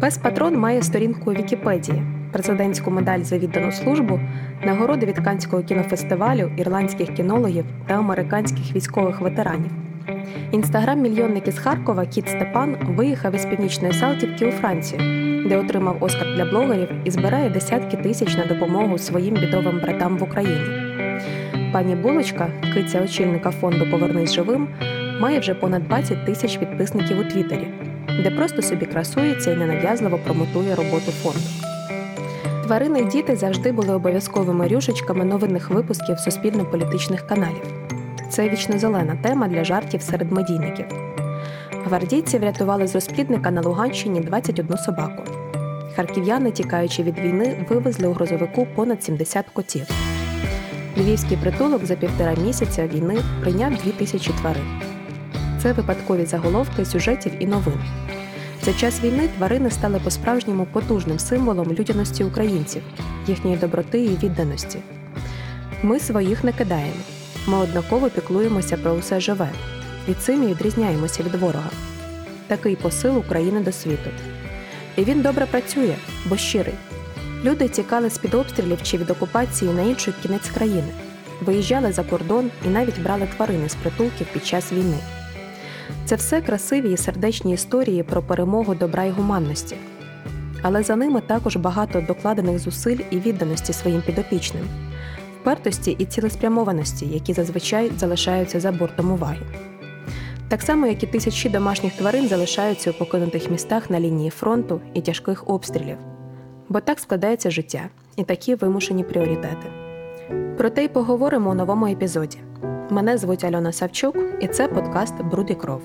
Пес Патрон має сторінку у Вікіпедії, президентську медаль за віддану службу, нагороди від Канського кінофестивалю, ірландських кінологів та американських військових ветеранів. Інстаграм-мільйонник із Харкова Кіт Степан виїхав із північної Салтівки у Францію, де отримав Оскар для блогерів і збирає десятки тисяч на допомогу своїм бідовим братам в Україні. Пані Булочка, киця очільника фонду Повернись живим, має вже понад 20 тисяч підписників у Твіттері, де просто собі красується і ненав'язливо промотує роботу фонду. Тварини й діти завжди були обов'язковими рюшечками новинних випусків суспільно-політичних каналів. Це вічно зелена тема для жартів серед медійників. Гвардійці врятували з розплідника на Луганщині 21 собаку. Харків'яни, тікаючи від війни, вивезли у грозовику понад 70 котів. Львівський притулок за півтора місяця війни прийняв 2 тисячі тварин. Це випадкові заголовки сюжетів і новин. За час війни тварини стали по-справжньому потужним символом людяності українців, їхньої доброти і відданості. Ми своїх не кидаємо. Ми однаково піклуємося про усе живе, і цим і відрізняємося від ворога. Такий посил України до світу. І він добре працює, бо щирий. Люди тікали з під обстрілів чи від окупації на інший кінець країни, виїжджали за кордон і навіть брали тварини з притулків під час війни. Це все красиві і сердечні історії про перемогу добра і гуманності. Але за ними також багато докладених зусиль і відданості своїм підопічним, впертості і цілеспрямованості, які зазвичай залишаються за бортом уваги. Так само, як і тисячі домашніх тварин залишаються у покинутих містах на лінії фронту і тяжких обстрілів. Бо так складається життя і такі вимушені пріоритети. Проте й поговоримо у новому епізоді. Мене звуть Альона Савчук, і це подкаст Бруд і кров.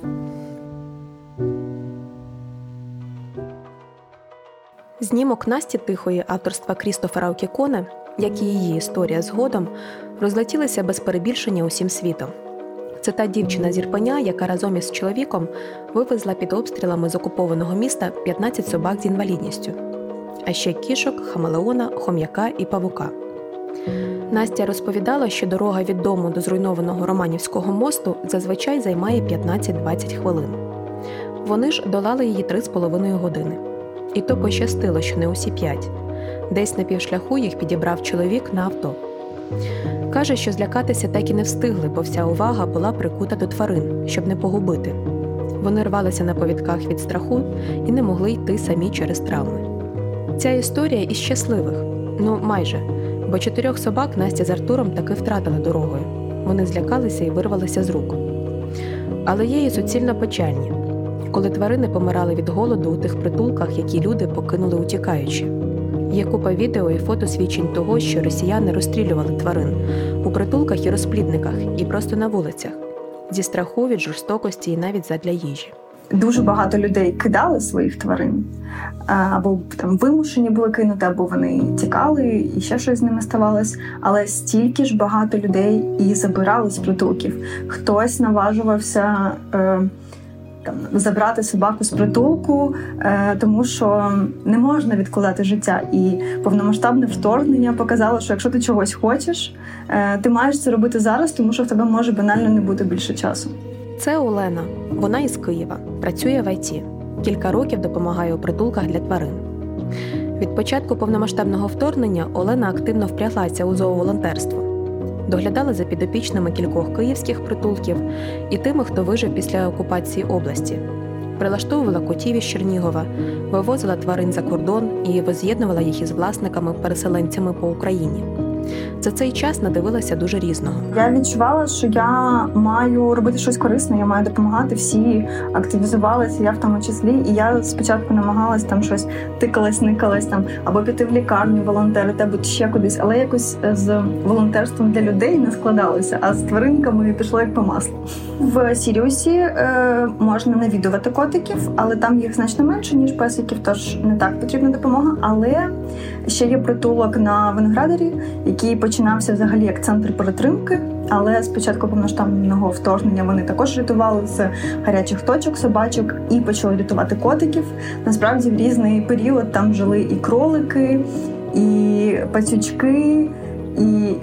Знімок Насті Тихої авторства Крістофера Окіконе, як і її історія згодом, розлетілися без перебільшення усім світом. Це та дівчина з Ірпеня, яка разом із чоловіком вивезла під обстрілами з окупованого міста 15 собак з інвалідністю, а ще кішок, хамелеона, хом'яка і павука. Настя розповідала, що дорога від дому до зруйнованого Романівського мосту зазвичай займає 15-20 хвилин. Вони ж долали її 3,5 години. І то пощастило, що не усі п'ять. Десь на півшляху їх підібрав чоловік на авто. Каже, що злякатися так і не встигли, бо вся увага була прикута до тварин, щоб не погубити. Вони рвалися на повідках від страху і не могли йти самі через травми. Ця історія із щасливих, ну майже бо чотирьох собак Настя з Артуром таки втратили дорогою. Вони злякалися і вирвалися з рук. Але є і суцільно печальні, коли тварини помирали від голоду у тих притулках, які люди покинули утікаючи. Є купа відео і фото свідчень того, що росіяни розстрілювали тварин у притулках і розплідниках, і просто на вулицях, зі страху від жорстокості і навіть задля їжі дуже багато людей кидали своїх тварин, або там вимушені були кинути, або вони тікали, і ще щось з ними ставалось. Але стільки ж багато людей і забирали з притулків. Хтось наважувався. Е, там забрати собаку з притулку, е, тому що не можна відкладати життя. І повномасштабне вторгнення показало, що якщо ти чогось хочеш, е, ти маєш це робити зараз, тому що в тебе може банально не бути більше часу. Це Олена. Вона із Києва, працює в ІТ. Кілька років допомагає у притулках для тварин. Від початку повномасштабного вторгнення Олена активно впряглася у зооволонтерство. Доглядала за підопічними кількох київських притулків і тими, хто вижив після окупації області. Прилаштовувала котів із Чернігова, вивозила тварин за кордон і воз'єднувала їх із власниками-переселенцями по Україні. За цей час надивилася дуже різного. Я відчувала, що я маю робити щось корисне, я маю допомагати. Всі активізувалися, я в тому числі. І я спочатку намагалась там щось тикалась, никалась там або піти в лікарню, волонтерити, або ще кудись, але якось з волонтерством для людей не складалося. А з тваринками пішло як по маслу. В Сіріусі е, можна навідувати котиків, але там їх значно менше ніж песиків, тож не так потрібна допомога. Але ще є притулок на виноградарі який починався взагалі як центр перетримки. Але з початку повноштабного вторгнення вони також рятували з гарячих точок собачок і почали рятувати котиків. Насправді в різний період там жили і кролики, і пацючки, і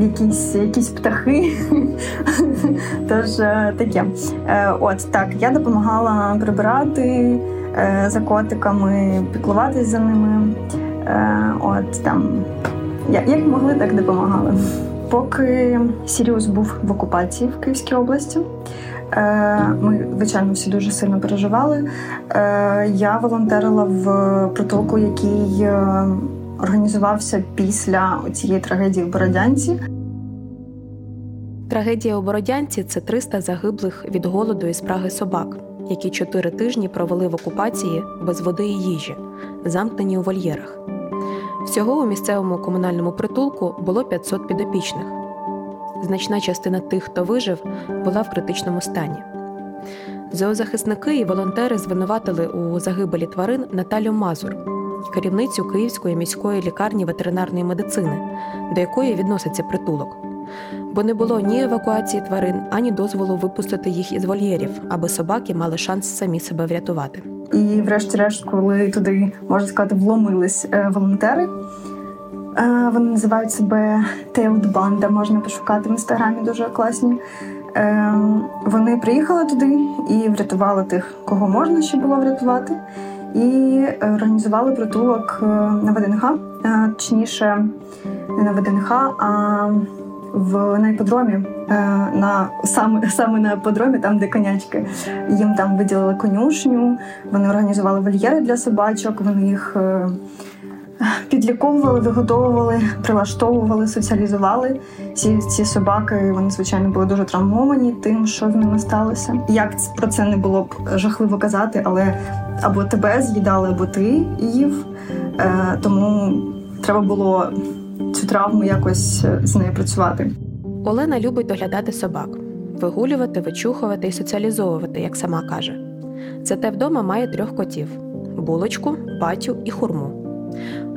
якісь якісь птахи. Тож е, таке. Е, от так я допомагала прибирати. за котиками, піклуватись за ними. От там як могли, так допомагали. Поки Сіріус був в окупації в Київській області. Ми, звичайно, всі дуже сильно переживали. Я волонтерила в притулку, який організувався після цієї трагедії в Бородянці. Трагедія у Бородянці це 300 загиблих від голоду і спраги собак, які чотири тижні провели в окупації без води і їжі, замкнені у вольєрах. Всього у місцевому комунальному притулку було 500 підопічних. Значна частина тих, хто вижив, була в критичному стані. Зоозахисники і волонтери звинуватили у загибелі тварин Наталю Мазур, керівницю Київської міської лікарні ветеринарної медицини, до якої відноситься притулок. Бо не було ні евакуації тварин, ані дозволу випустити їх із вольєрів, аби собаки мали шанс самі себе врятувати. І, врешті-решт, коли туди можна сказати, вломились е, волонтери. Е, вони називають себе Тейлд Банда, можна пошукати в інстаграмі дуже класні. Е, вони приїхали туди і врятували тих, кого можна ще було врятувати, і організували притулок на ВДНХ, точніше, не на ВДНХ, а в на іподромі, е, на саме саме на іподромі, там де конячки. Їм там виділили конюшню, вони організували вольєри для собачок, вони їх е, підліковували, вигодовували, прилаштовували, соціалізували. Ці ці собаки вони звичайно були дуже травмовані тим, що з ними сталося. Як про це не було б жахливо казати, але або тебе з'їдали, або ти їв. Е, тому треба було цю травму якось е, з нею працювати. Олена любить доглядати собак, вигулювати, вичухувати і соціалізовувати, як сама каже. Зате вдома має трьох котів: булочку, батю і хурму.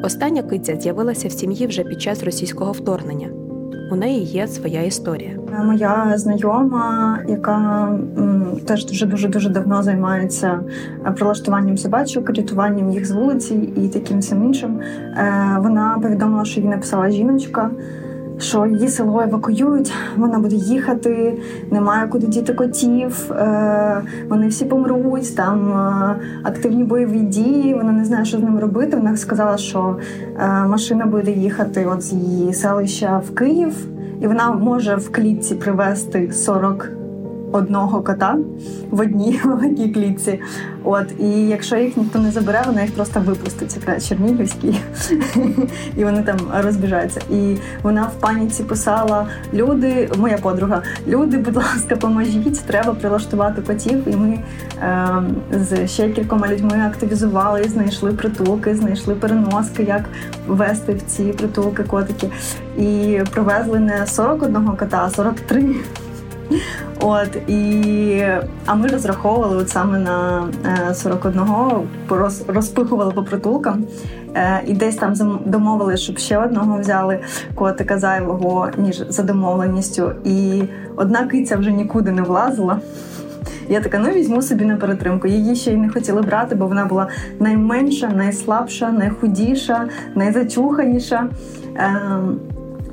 Остання киця з'явилася в сім'ї вже під час російського вторгнення. У неї є своя історія. Моя знайома, яка теж дуже дуже дуже давно займається е, прилаштуванням собачок, рятуванням їх з вулиці і таким всім іншим. Е, Вона повідомила, що їй написала жіночка. Що її село евакуюють, вона буде їхати, немає куди діти котів, е, вони всі помруть, там е, активні бойові дії. Вона не знає, що з ним робити. Вона сказала, що е, машина буде їхати от з її селища в Київ і вона може в клітці привезти 40 одного кота в одній в одній клітці. От і якщо їх ніхто не забере, вона їх просто випустить. Це Чернігівський, і вони там розбіжаються. І вона в паніці писала: Люди, моя подруга, люди, будь ласка, поможіть, треба прилаштувати котів. І ми е, з ще кількома людьми активізували, знайшли притулки, знайшли переноски, як вести в ці притулки котики. І привезли не 41 кота, а 43. От і а ми розраховували от саме на 41-го, е, розпихували по притулкам. Е, і десь там домовили, щоб ще одного взяли котика зайвого, ніж за домовленістю. І одна киця вже нікуди не влазила. Я така, ну візьму собі на перетримку. Її ще й не хотіли брати, бо вона була найменша, найслабша, найхудіша, найзачуханіша. Ем,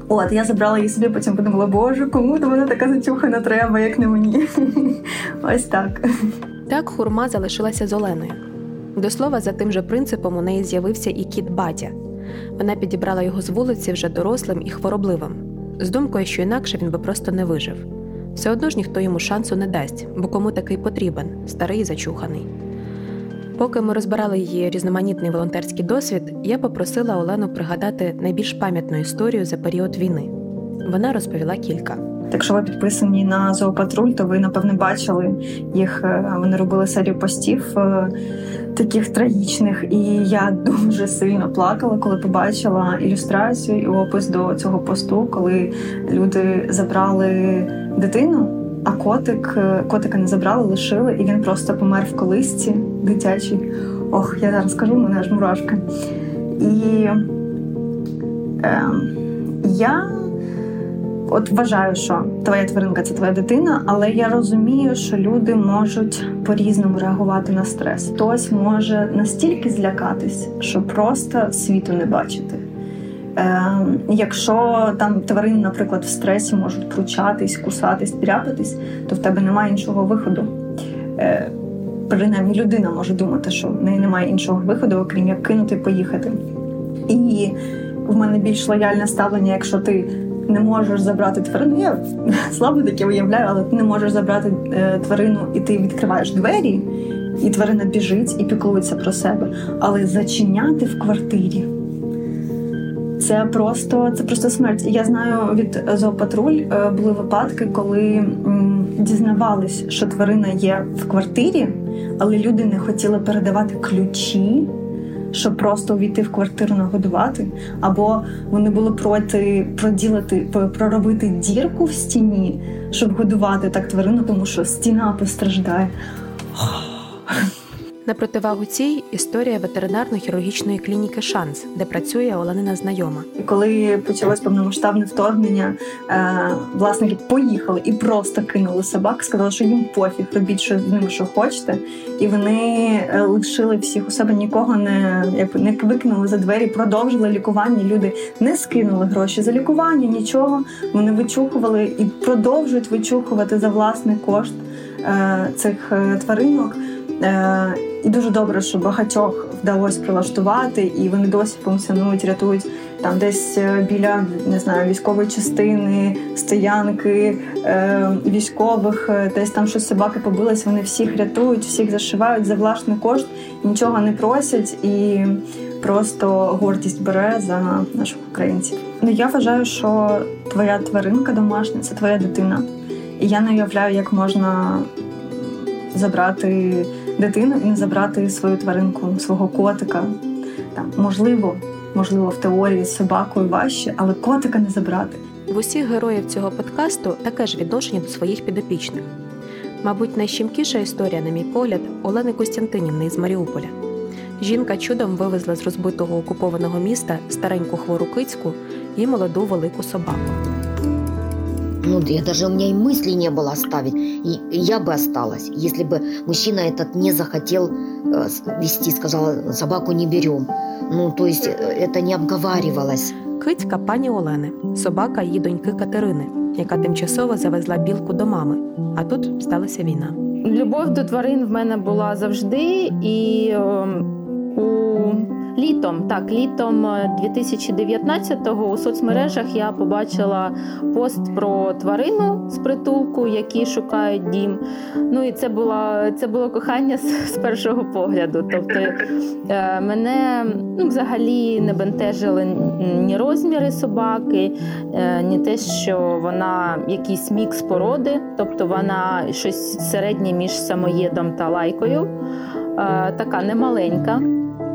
От я забрала її собі, потім подумала, боже, кому до мене така затюхана треба, як не мені. Ось так. Так хурма залишилася з Оленою. До слова, за тим же принципом у неї з'явився і кіт батя. Вона підібрала його з вулиці вже дорослим і хворобливим, з думкою, що інакше він би просто не вижив. Все одно ж ніхто йому шансу не дасть, бо кому такий потрібен, старий і зачуханий. Поки ми розбирали її різноманітний волонтерський досвід, я попросила Олену пригадати найбільш пам'ятну історію за період війни. Вона розповіла кілька. Якщо ви підписані на зоопатруль, то ви напевне бачили їх. Е, вони робили серію постів е, таких трагічних, і я дуже сильно плакала, коли побачила ілюстрацію і опис до цього посту, коли люди забрали дитину. А котик, е, котика не забрали, лишили, і він просто помер в колисці дитячій. Ох, я зараз скажу, мене аж мурашки. І е, я от вважаю, що твоя тваринка це твоя дитина, але я розумію, що люди можуть по-різному реагувати на стрес. Хтось може настільки злякатись, що просто світу не бачити. Ем, якщо там тварини, наприклад, в стресі можуть пручатись, кусатись, тряпатись, то в тебе немає іншого виходу. Е, принаймні людина може думати, що в неї немає іншого виходу, окрім як кинути і поїхати. І в мене більш лояльне ставлення, якщо ти не можеш забрати тварину. Я слабо таке виявляю, але ти не можеш забрати е, тварину, і ти відкриваєш двері, і тварина біжить і піклується про себе. Але зачиняти в квартирі. Це просто це просто смерть. Я знаю від зоопатруль е, були випадки, коли дізнавались, що тварина є в квартирі, але люди не хотіли передавати ключі щоб просто увійти в квартиру нагодувати, або вони були проти проділити, проробити дірку в стіні, щоб годувати так тварину, тому що стіна постраждає. На противагу цій історія ветеринарно-хірургічної клініки Шанс, де працює Оленина знайома. Коли почалось повномасштабне вторгнення, е, власники поїхали і просто кинули собак, сказали, що їм пофіг, робіть що з ними, що хочете, і вони е, лишили всіх у себе, нікого не не викинули за двері, продовжили лікування. Люди не скинули гроші за лікування, нічого. Вони вичухували і продовжують вичухувати за власний кошт е, цих тваринок. І дуже добре, що багатьох вдалося прилаштувати, і вони досі функціонують, рятують там десь е, біля не знаю військової частини, стоянки е, військових, е, десь там щось собаки побились. Вони всіх рятують, всіх зашивають за власний кошт, нічого не просять і просто гордість бере за наших українців. Ну я вважаю, що твоя тваринка домашня це твоя дитина, і я не уявляю, як можна забрати дитину і забрати свою тваринку, свого котика. Там можливо, можливо, в теорії з собакою важче, але котика не забрати. В усіх героїв цього подкасту таке ж відношення до своїх підопічних. Мабуть, найщемкіша історія, на мій погляд, Олени Костянтинівни із Маріуполя. Жінка чудом вивезла з розбитого окупованого міста стареньку хвору кицьку і молоду велику собаку. Ну, я даже у меня и мысли не было оставить. И я бы осталась, если бы мужчина этот не захотел э, вести, сказал, собаку не берем. Ну, то есть э, это не обговаривалось. Кицька пані Олени, собака її доньки Катерини, яка тимчасово завезла білку до мами. А тут сталася війна. Любов до тварин в мене була завжди і е, у Літом, так, літом 2019-го е, у соцмережах я побачила пост про тварину з притулку, які шукають дім. Ну і це було це було кохання з, з першого погляду. Тобто е, мене ну, взагалі не бентежили ні розміри собаки, е, ні те, що вона якийсь мікс породи, тобто вона щось середнє між самоєдом та лайкою, така немаленька.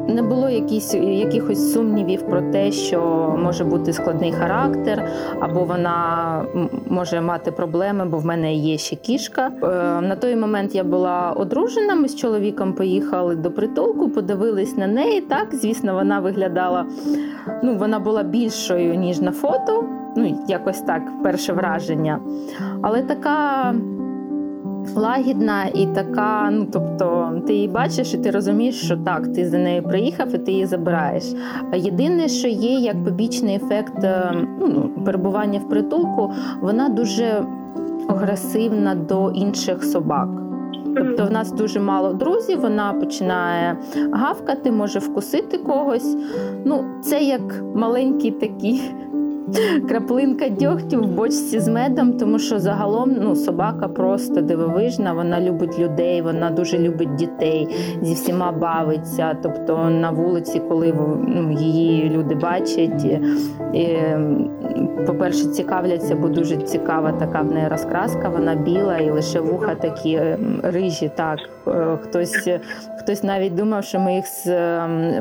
Не було якісь, якихось сумнівів про те, що може бути складний характер, або вона може мати проблеми, бо в мене є ще кішка. Е, на той момент я була одружена. Ми з чоловіком поїхали до притулку, подивились на неї. Так, звісно, вона виглядала. Ну, вона була більшою ніж на фото. Ну, якось так, перше враження. Але така лагідна і така. Ну тобто, ти її бачиш, і ти розумієш, що так, ти за нею приїхав і ти її забираєш. Єдине, що є як побічний ефект е, ну, перебування в притулку, вона дуже агресивна до інших собак. Тобто в нас дуже мало друзів, вона починає гавкати, може вкусити когось. Ну, Це як маленькі такі краплинка дьогтю в бочці з медом, тому що загалом ну, собака просто дивовижна, вона любить людей, вона дуже любить дітей, зі всіма бавиться. Тобто на вулиці, коли ну, її люди бачать, і, по-перше, цікавляться, бо дуже цікава така в неї розкраска, вона біла і лише вуха такі рижі. так. Е, хтось хтось навіть думав, що ми їх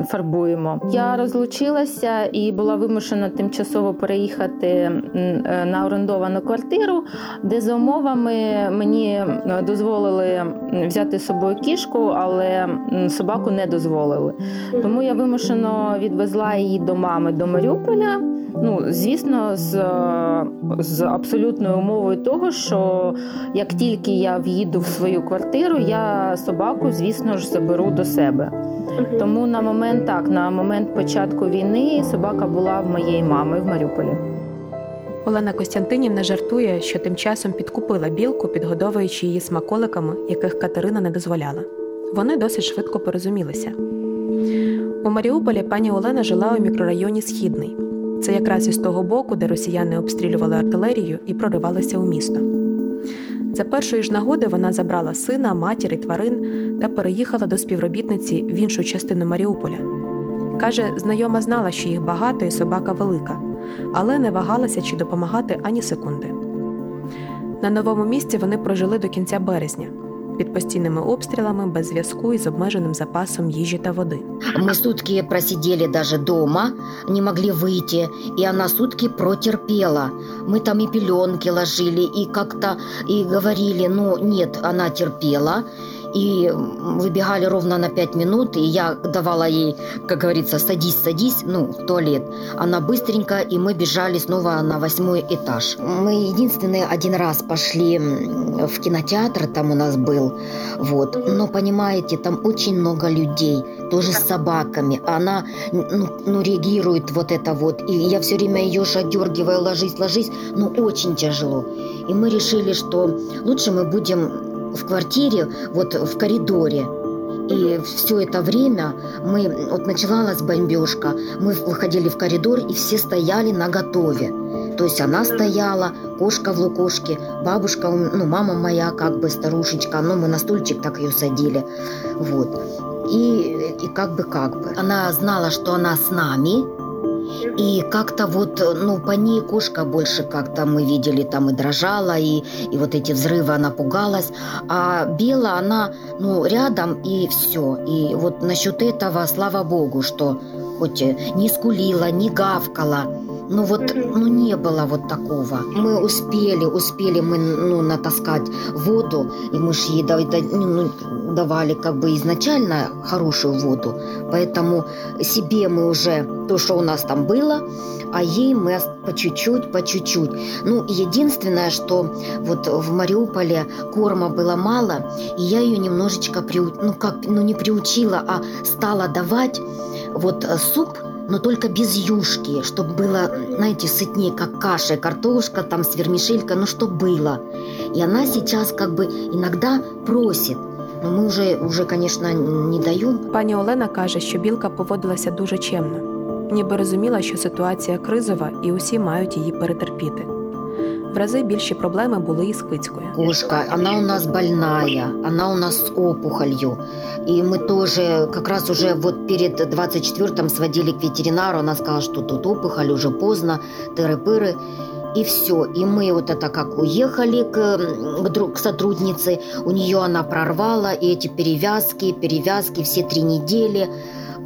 фарбуємо. Я розлучилася і була вимушена тимчасово переїхати е, на орендовану квартиру, де за умовами мені дозволили взяти з собою кішку, але собаку не дозволили. Тому я вимушено відвезла її до мами до Маріуполя. Ну, звісно, з з абсолютною умовою того, що як тільки я в'їду в свою квартиру, я собаку, звісно ж, заберу до себе. Тому на момент так, на момент початку війни собака була в моєї мами в Маріуполі. Олена Костянтинівна жартує, що тим часом підкупила білку, підгодовуючи її смаколиками, яких Катерина не дозволяла. Вони досить швидко порозумілися. У Маріуполі пані Олена жила у мікрорайоні Східний. Це якраз із того боку, де росіяни обстрілювали артилерію і проривалися у місто. За першої ж нагоди вона забрала сина, матір і тварин та переїхала до співробітниці в іншу частину Маріуполя. Каже, знайома знала, що їх багато і собака велика, але не вагалася чи допомагати ані секунди. На новому місці вони прожили до кінця березня під постійними обстрілами, без зв'язку і з обмеженим запасом їжі та води. Мы сутки просидели даже дома, не могли выйти, и она сутки протерпела. Мы там и пеленки ложили, и как-то и говорили, ну нет, она терпела. И выбегали ровно на пять минут, и я давала ей, как говорится, садись, садись, ну, в туалет. Она быстренько, и мы бежали снова на восьмой этаж. Мы единственные один раз пошли в кинотеатр, там у нас был, вот. Но, понимаете, там очень много людей, тоже с собаками. Она, ну, ну, реагирует вот это вот. И я все время ее же ложись, ложись. Ну, очень тяжело. И мы решили, что лучше мы будем в квартире, вот в коридоре. И все это время мы, вот начиналась бомбежка, мы выходили в коридор, и все стояли на готове. То есть она стояла, кошка в лукошке, бабушка, ну, мама моя, как бы старушечка, ну, мы на стульчик так ее садили, вот. И, и как бы, как бы. Она знала, что она с нами, и как-то вот, ну, по ней кошка больше как-то мы видели, там и дрожала, и, и вот эти взрывы она пугалась. А Бела, она, ну, рядом, и все. И вот насчет этого, слава богу, что хоть не скулила, не гавкала, ну вот, ну не было вот такого. Мы успели, успели мы, ну, натаскать воду, и мы же ей да- ну, давали как бы изначально хорошую воду, поэтому себе мы уже то, что у нас там было, а ей мы по чуть-чуть, по чуть-чуть. Ну, единственное, что вот в Мариуполе корма было мало, и я ее немножечко, приу- ну как, ну не приучила, а стала давать вот э, суп, но только без юшки, чтобы было, знаете, сытнее, как каша, картошка, там, с вермишелька, ну, что было. И она сейчас как бы иногда просит, но мы уже, уже конечно, не даем. Пані Олена каже, що білка поводилася дуже чемно, ніби розуміла, що ситуація кризова і усі мають її перетерпіти. В рази більші проблеми були і з кицькою. Кошка, она у нас больная, она у нас с опухолью. И мы тоже как раз уже вот перед 24-м сводили к ветеринару, она сказала, что тут опухоль, уже поздно, тыры-пыры. И все. И мы вот это как уехали к, м, к, друг- к сотруднице, у нее она прорвала, и эти перевязки, перевязки все три недели.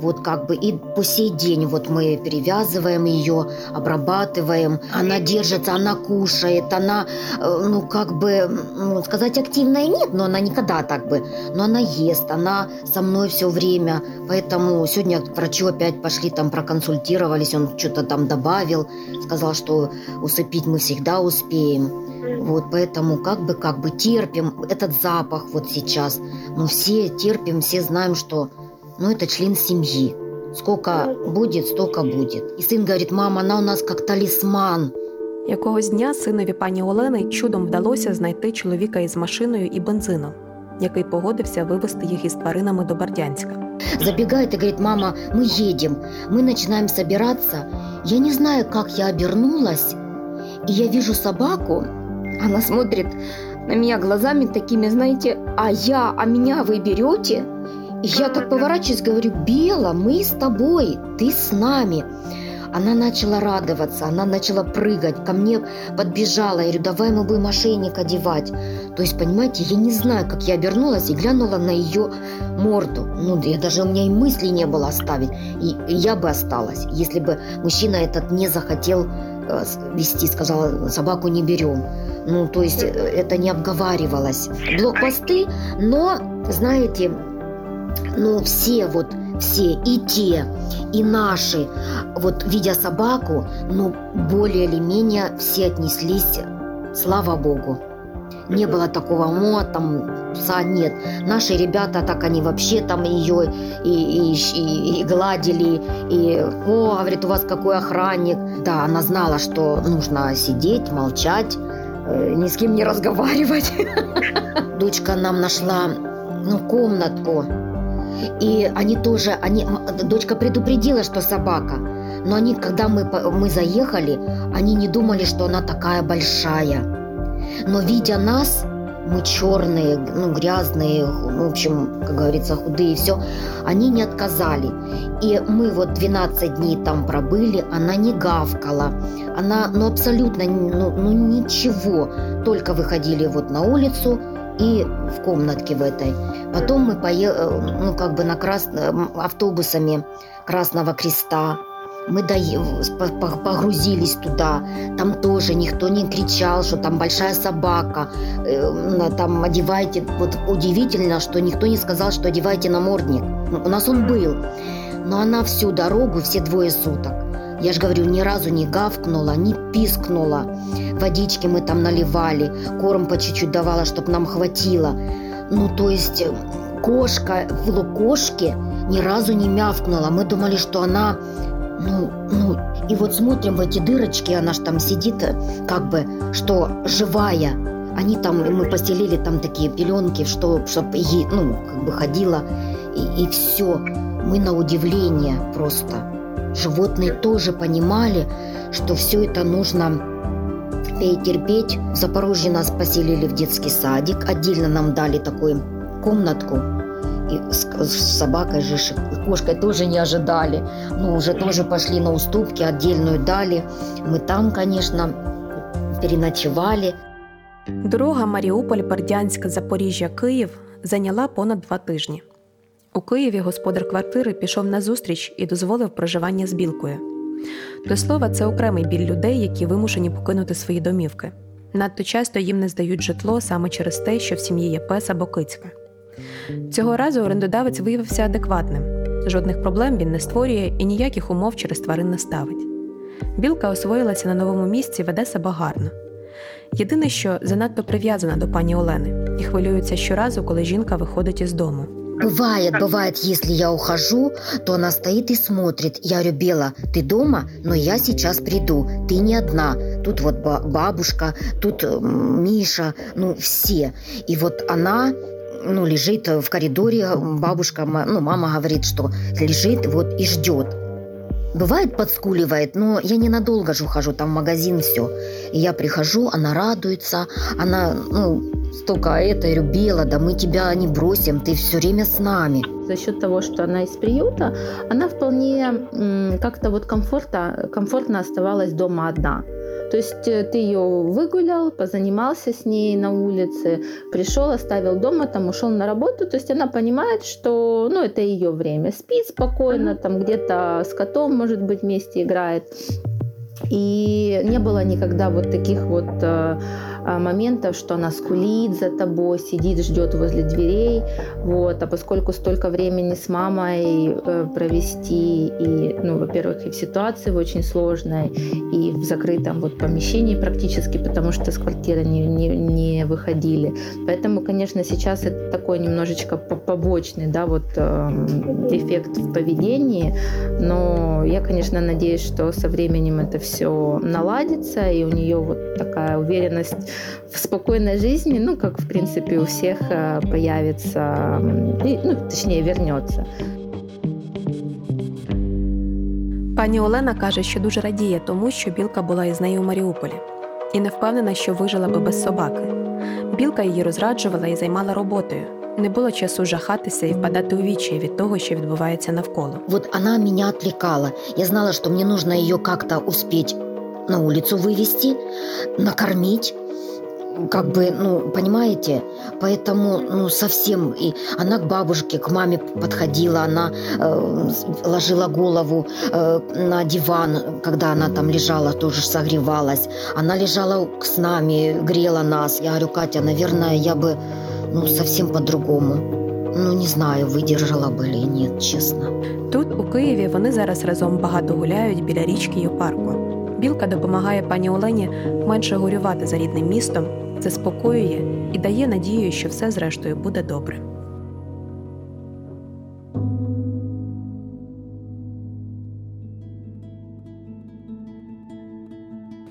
вот как бы и по сей день вот мы перевязываем ее, обрабатываем. Она держится, она кушает, она, э, ну как бы, ну, сказать активная нет, но она никогда так бы. Но она ест, она со мной все время. Поэтому сегодня к врачу опять пошли, там проконсультировались, он что-то там добавил, сказал, что усыпить мы всегда успеем. Вот, поэтому как бы, как бы терпим этот запах вот сейчас. Но все терпим, все знаем, что ну, это член семьи. Сколько будет, столько будет. И сын говорит, мама, она у нас как талисман. Якогось дня синові пані Олени чудом вдалося знайти чоловіка із машиною і бензином, який погодився вивезти їх із тваринами до Бердянська. Забегает и говорит, мама, мы едем. Мы начинаем собираться. Я не знаю, как я обернулась. И я вижу собаку. Она смотрит на меня глазами такими, знаете, а я, а меня вы берете? Я так поворачиваюсь, говорю, Бела, мы с тобой, ты с нами. Она начала радоваться, она начала прыгать, ко мне подбежала. Я говорю, давай мы будем ошейник одевать. То есть, понимаете, я не знаю, как я обернулась и глянула на ее морду. Ну, я даже у меня и мысли не было оставить. И, я бы осталась, если бы мужчина этот не захотел э, вести, сказал, собаку не берем. Ну, то есть, э, это не обговаривалось. Блокпосты, но, знаете, ну, все вот, все, и те, и наши, вот, видя собаку, ну, более или менее все отнеслись, слава богу. Не было такого, о, там, пса нет. Наши ребята, так они вообще там ее и, и, и- и гладили, и, о, говорит, у вас какой охранник. Да, она знала, что нужно сидеть, молчать, э, ни с кем не разговаривать. Дочка нам нашла ну, комнатку. И они тоже, они, дочка предупредила, что собака. Но они, когда мы, мы заехали, они не думали, что она такая большая. Но видя нас, мы черные, ну, грязные, ну, в общем, как говорится, худые, все, они не отказали. И мы вот 12 дней там пробыли, она не гавкала, она, ну, абсолютно, ну, ну ничего, только выходили вот на улицу и в комнатке в этой. Потом мы поехали, ну, как бы на крас... автобусами Красного Креста, мы до... погрузились туда, там тоже никто не кричал, что там большая собака, э, там одевайте, вот удивительно, что никто не сказал, что одевайте намордник. У нас он был, но она всю дорогу, все двое суток, я же говорю, ни разу не гавкнула, не пискнула. Водички мы там наливали, корм по чуть-чуть давала, чтобы нам хватило. Ну, то есть э, кошка, в кошки ни разу не мявкнула. Мы думали, что она ну, ну, и вот смотрим в эти дырочки, она ж там сидит, как бы, что живая. Они там, мы постелили там такие пеленки, что, чтобы ей, ну, как бы ходила, и, и все. Мы на удивление просто. Животные тоже понимали, что все это нужно терпеть. В Запорожье нас поселили в детский садик, отдельно нам дали такую комнатку, и с, с собакой же, с кошкой тоже не ожидали. Ну, уже тоже пошли на уступки, отдельную дали. Мы там, конечно, переночевали. Дорога Маріуполь, Бердянськ, Запоріжжя, Київ зайняла понад два тижні. У Києві господар квартири пішов на зустріч і дозволив проживання з білкою. До слова, це окремий біль людей, які вимушені покинути свої домівки. Надто часто їм не здають житло саме через те, що в сім'ї є пес або кицька. Цього разу орендодавець виявився адекватним. Жодних проблем він не створює і ніяких умов через тварин не ставить. Білка освоїлася на новому місці, веде себе гарно. Єдине, що занадто прив'язана до пані Олени і хвилюється щоразу, коли жінка виходить із дому. Бывает, бывает, если я ухожу, то она стоит и смотрит. Я Бела, ты дома? Но я сейчас приду. Ты не одна. Тут вот бабушка, тут Миша, ну все. И вот она ну, лежит в коридоре, бабушка, ну, мама говорит, что лежит вот и ждет. Бывает, подскуливает, но я ненадолго же ухожу, там магазин все. И я прихожу, она радуется, она, ну, столько это, Бела, да мы тебя не бросим, ты все время с нами. За счет того, что она из приюта, она вполне как-то вот комфортно, комфортно оставалась дома одна. То есть э, ты ее выгулял, позанимался с ней на улице, пришел, оставил дома, там ушел на работу. То есть она понимает, что ну, это ее время. Спит спокойно, там где-то с котом, может быть, вместе играет. И не было никогда вот таких вот э, моментов, что она скулит за тобой, сидит, ждет возле дверей. Вот. А поскольку столько времени с мамой э, провести, и, ну, во-первых, и в ситуации очень сложной, и в закрытом вот помещении практически, потому что с квартиры не, не, не выходили. Поэтому, конечно, сейчас это такой немножечко побочный, да, вот э, эффект в поведении, но я, конечно, надеюсь, что со временем это все наладится, и у нее вот такая уверенность в спокойной жизни, ну, как, в принципе, у всех э, появится, ну, точнее, вернется. Пані Олена каже, що дуже радіє тому, що білка була із нею у Маріуполі, і не впевнена, що вижила би без собаки. Білка її розраджувала і займала роботою. Не було часу жахатися і впадати у вічі від того, що відбувається навколо. Вот она меня отвлекала. Я знала, что мне нужно ее как-то успеть на улицу вывести, накормить, как бы, ну, понимаете, поэтому, ну, совсем, и она к бабушке, к маме подходила, она э, ложила голову э, на диван, когда она там лежала, тоже согревалась, она лежала с нами, грела нас, я говорю, Катя, наверное, я бы, ну, совсем по-другому, ну, не знаю, видержала би или ні, чесно. Тут, у Києві, вони зараз разом багато гуляють біля річки і парку. Білка допомагає пані Олені менше горювати за рідним містом заспокоює і дає надію, що все зрештою буде добре.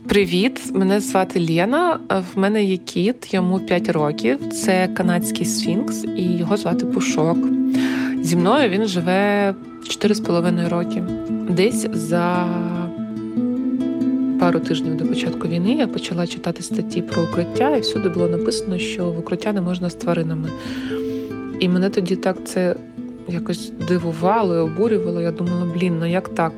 Привіт, мене звати Лєна. В мене є кіт, йому 5 років. Це канадський сфінкс, і його звати Пушок. Зі мною він живе 4,5 роки. Десь за пару тижнів до початку війни я почала читати статті про укриття, і всюди було написано, що в укриття не можна з тваринами. І мене тоді так це якось дивувало і обурювало. Я думала, блін, ну як так?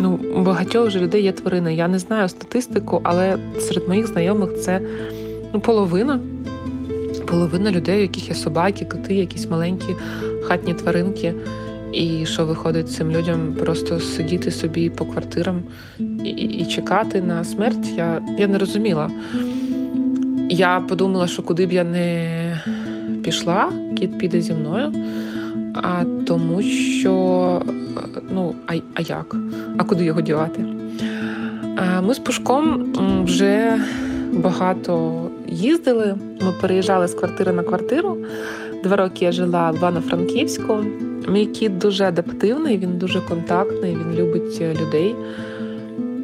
Ну, у багатьох вже людей є тварини. Я не знаю статистику, але серед моїх знайомих це ну, половина. Половина людей, у яких є собаки, коти, якісь маленькі хатні тваринки. І що виходить цим людям просто сидіти собі по квартирам і і чекати на смерть, я я не розуміла. Я подумала, що куди б я не пішла, кіт піде зі мною, а тому що ну, а, а як? А куди його дівати? Ми з Пушком вже багато їздили. Ми переїжджали з квартири на квартиру. Два роки я жила в Івано-Франківську. Мій кіт дуже адаптивний, він дуже контактний, він любить людей.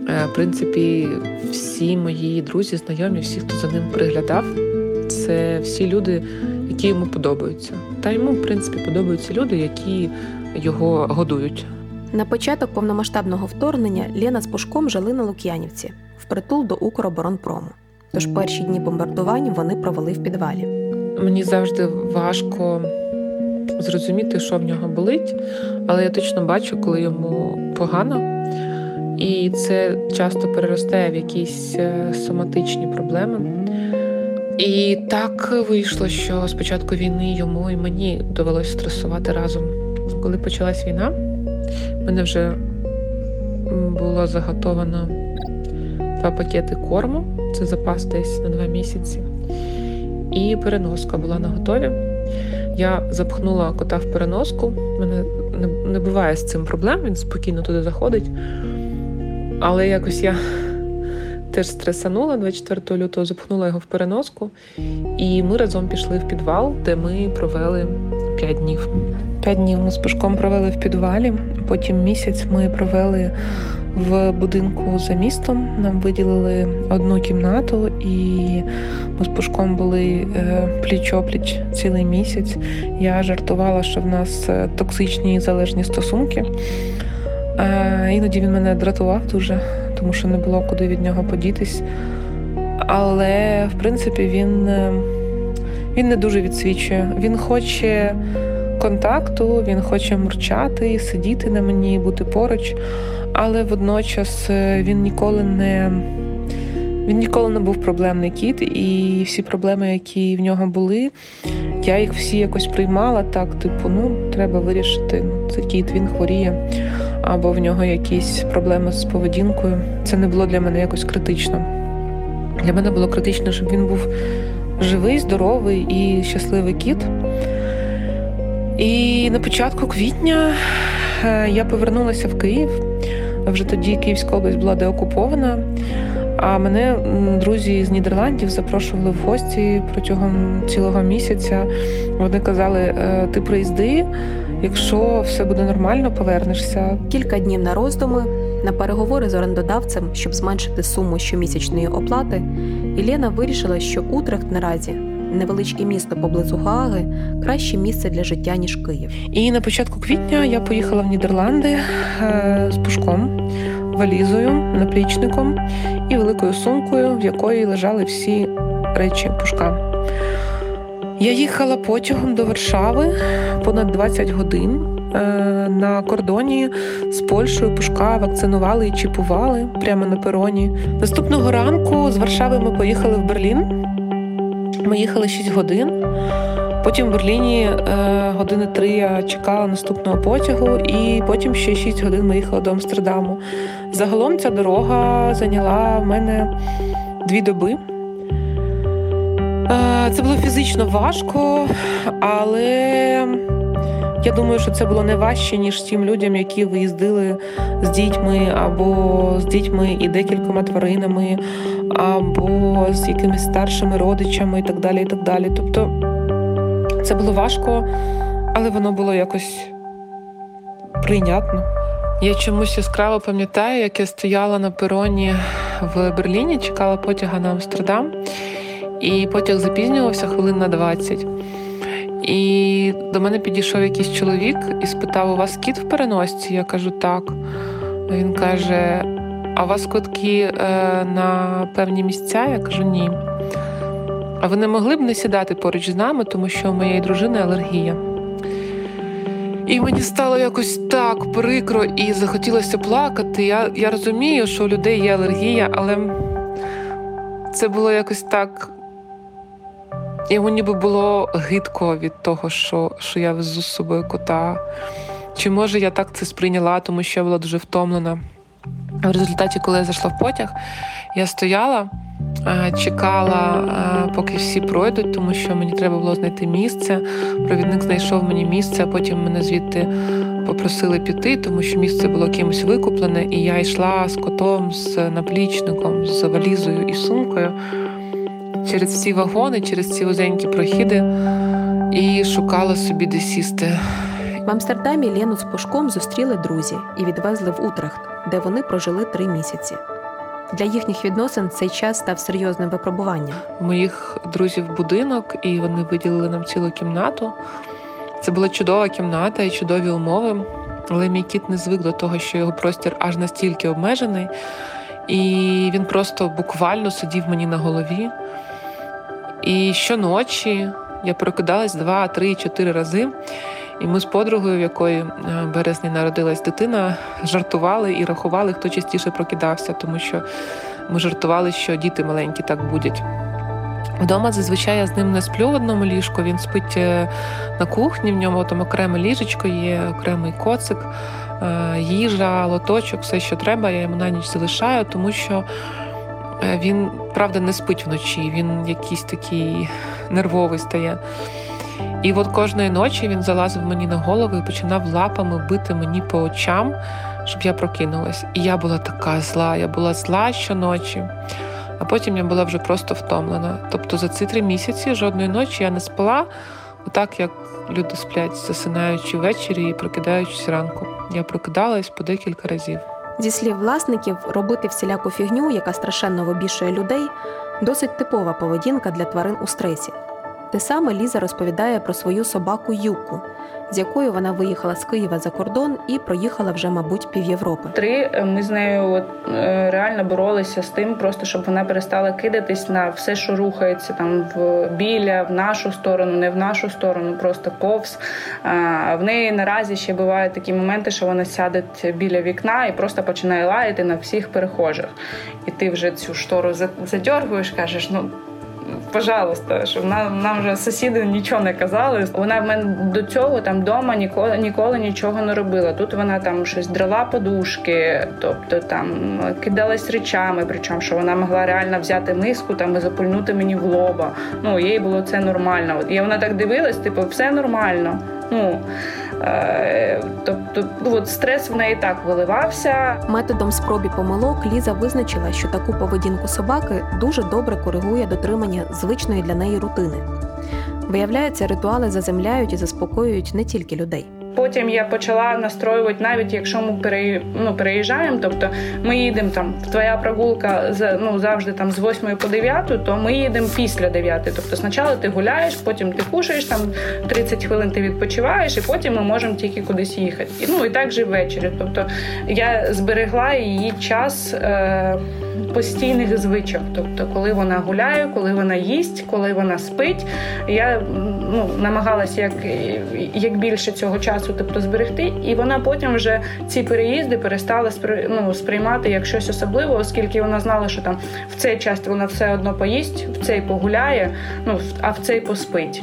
Е, в принципі, всі мої друзі, знайомі, всі, хто за ним приглядав, це всі люди, які йому подобаються. Та йому, в принципі, подобаються люди, які його годують. На початок повномасштабного вторгнення Лена з Пушком жили на Лук'янівці впритул до Укроборонпрому. Тож перші дні бомбардувань вони провели в підвалі. Мені завжди важко зрозуміти, що в нього болить, але я точно бачу, коли йому погано. І це часто переростає в якісь е, соматичні проблеми. І так вийшло, що спочатку війни йому і мені довелося стресувати разом. Коли почалась війна, мене вже було заготовано два пакети корму, це запас десь на два місяці. І переноска була на готові. Я запхнула кота в переноску. У мене не буває з цим проблем, він спокійно туди заходить. Але якось я теж стресанула 24 лютого, запхнула його в переноску, і ми разом пішли в підвал, де ми провели 5 днів. П'ять днів ми з Пушком провели в підвалі. Потім місяць ми провели в будинку за містом. Нам виділили одну кімнату, і ми з Пушком були е, пліч-опліч цілий місяць. Я жартувала, що в нас е, токсичні і залежні стосунки. Іноді він мене дратував дуже, тому що не було куди від нього подітись. Але в принципі він е, він не дуже відсвічує. Він хоче контакту, він хоче мурчати, сидіти на мені, бути поруч, але водночас е, він ніколи не він ніколи не був проблемний кіт, і всі проблеми, які в нього були, я їх всі якось приймала так, типу, ну, треба вирішити. Ну, це кіт, він хворіє, або в нього якісь проблеми з поведінкою. Це не було для мене якось критично. Для мене було критично, щоб він був живий, здоровий і щасливий кіт. І на початку квітня е, я повернулася в Київ. Вже тоді Київська область була деокупована. А мене друзі з Нідерландів запрошували в гості протягом цілого місяця. Вони казали: «Е, ти приїзди, якщо все буде нормально, повернешся. Кілька днів на роздуми, на переговори з орендодавцем, щоб зменшити суму щомісячної оплати, Ілена вирішила, що Утрехт наразі невеличке місто поблизу Гааги краще місце для життя ніж Київ. І на початку квітня я поїхала в Нідерланди е, з пушком, валізою, наплічником і великою сумкою, в якої лежали всі речі пушка. Я їхала потягом до Варшави понад 20 годин. Е, на кордоні з Польщею Пушка вакцинували і чіпували прямо на пероні. Наступного ранку з Варшави ми поїхали в Берлін. Ми їхали 6 годин. Потім в Берліні е, години три я чекала наступного потягу, і потім ще 6 годин ми їхали до Амстердаму. Загалом ця дорога зайняла в мене дві доби. Е, це було фізично важко, але я думаю, що це було не важче, ніж тим людям, які виїздили з дітьми або з дітьми і декількома тваринами, або з якимись старшими родичами і так далі. і так далі. Тобто це було важко, але воно було якось прийнятно. Я чомусь яскраво пам'ятаю, як я стояла на пероні в Берліні, чекала потяга на Амстердам, і потяг запізнювався хвилин на 20. І до мене підійшов якийсь чоловік і спитав: у вас кіт в переносці? Я кажу, так. Він каже: А у вас квитки е, на певні місця? Я кажу, ні. А ви не могли б не сідати поруч з нами, тому що у моєї дружини алергія. І мені стало якось так прикро і захотілося плакати. Я я розумію, що у людей є алергія, але це було якось так. Йому ніби було гидко від того, що що я везу з собою кота. Чи може я так це сприйняла, тому що я була дуже втомлена. В результаті, коли я зайшла в потяг, я стояла, чекала, поки всі пройдуть, тому що мені треба було знайти місце. Провідник знайшов мені місце, а потім мене звідти попросили піти, тому що місце було кимось викуплене, і я йшла з котом, з наплічником, з валізою і сумкою через всі вагони, через ці вузенькі прохіди і шукала собі де сісти. В Амстердамі Лену з Пушком зустріли друзі і відвезли в Утрехт, де вони прожили три місяці. Для їхніх відносин цей час став серйозним випробуванням. Моїх друзів будинок, і вони виділили нам цілу кімнату. Це була чудова кімната і чудові умови. Але мій кіт не звик до того, що його простір аж настільки обмежений, і він просто буквально сидів мені на голові. І щоночі я прокидалась два, три, чотири рази. І ми з подругою, в якої в е, березні народилась дитина, жартували і рахували, хто частіше прокидався, тому що ми жартували, що діти маленькі так будуть. Вдома зазвичай я з ним не сплю в одному ліжку. Він спить е, на кухні, в ньому там окреме ліжечко є, окремий коцик, е, їжа, лоточок, все, що треба, я йому на ніч залишаю, тому що він, правда, не спить вночі, він якийсь такий нервовий стає. І от кожної ночі він залазив мені на голову і починав лапами бити мені по очам, щоб я прокинулась. І я була така зла, я була зла щоночі, а потім я була вже просто втомлена. Тобто за ці три місяці жодної ночі я не спала, отак як люди сплять, засинаючи ввечері і прокидаючись ранку. Я прокидалась по декілька разів. Зі слів власників, робити всіляку фігню, яка страшенно вибішує людей, досить типова поведінка для тварин у стресі. Те саме Ліза розповідає про свою собаку Юку, з якою вона виїхала з Києва за кордон і проїхала вже, мабуть, пів Європи. Три е, ми з нею от, е, реально боролися з тим, просто щоб вона перестала кидатись на все, що рухається там в біля, в нашу сторону, не в нашу сторону, просто повз. А в неї наразі ще бувають такі моменти, що вона сяде біля вікна і просто починає лаяти на всіх перехожих. І ти вже цю штору задьоргуєш, кажеш, ну пожалуйста, щоб нам нам вже сусіди нічого не казали. Вона в мене до цього там вдома ніколи ніколи нічого не робила. Тут вона там щось драла подушки, тобто там кидалась речами, причому що вона могла реально взяти миску там і запульнути мені в лоба. Ну їй було це нормально. І вона так дивилась, типу, все нормально. Ну тобто, ну, от стрес в неї так виливався. Методом спроб і помилок Ліза визначила, що таку поведінку собаки дуже добре коригує дотримання звичної для неї рутини. Виявляється, ритуали заземляють і заспокоюють не тільки людей. Потім я почала настроювати, навіть якщо ми пере, ну, переїжджаємо, тобто ми їдемо там, твоя прогулка ну, завжди там з 8 по 9, то ми їдемо після 9. Тобто спочатку ти гуляєш, потім ти кушаєш, там 30 хвилин ти відпочиваєш, і потім ми можемо тільки кудись їхати. І, Ну і так же ввечері. Тобто я зберегла її час. Е- постійних звичок. Тобто, коли вона гуляє, коли вона їсть, коли вона спить. Я ну, намагалася як як більше цього часу тобто, зберегти, і вона потім вже ці переїзди перестала ну, сприймати як щось особливе, оскільки вона знала, що там в цей час вона все одно поїсть, в цей погуляє, ну а в цей поспить.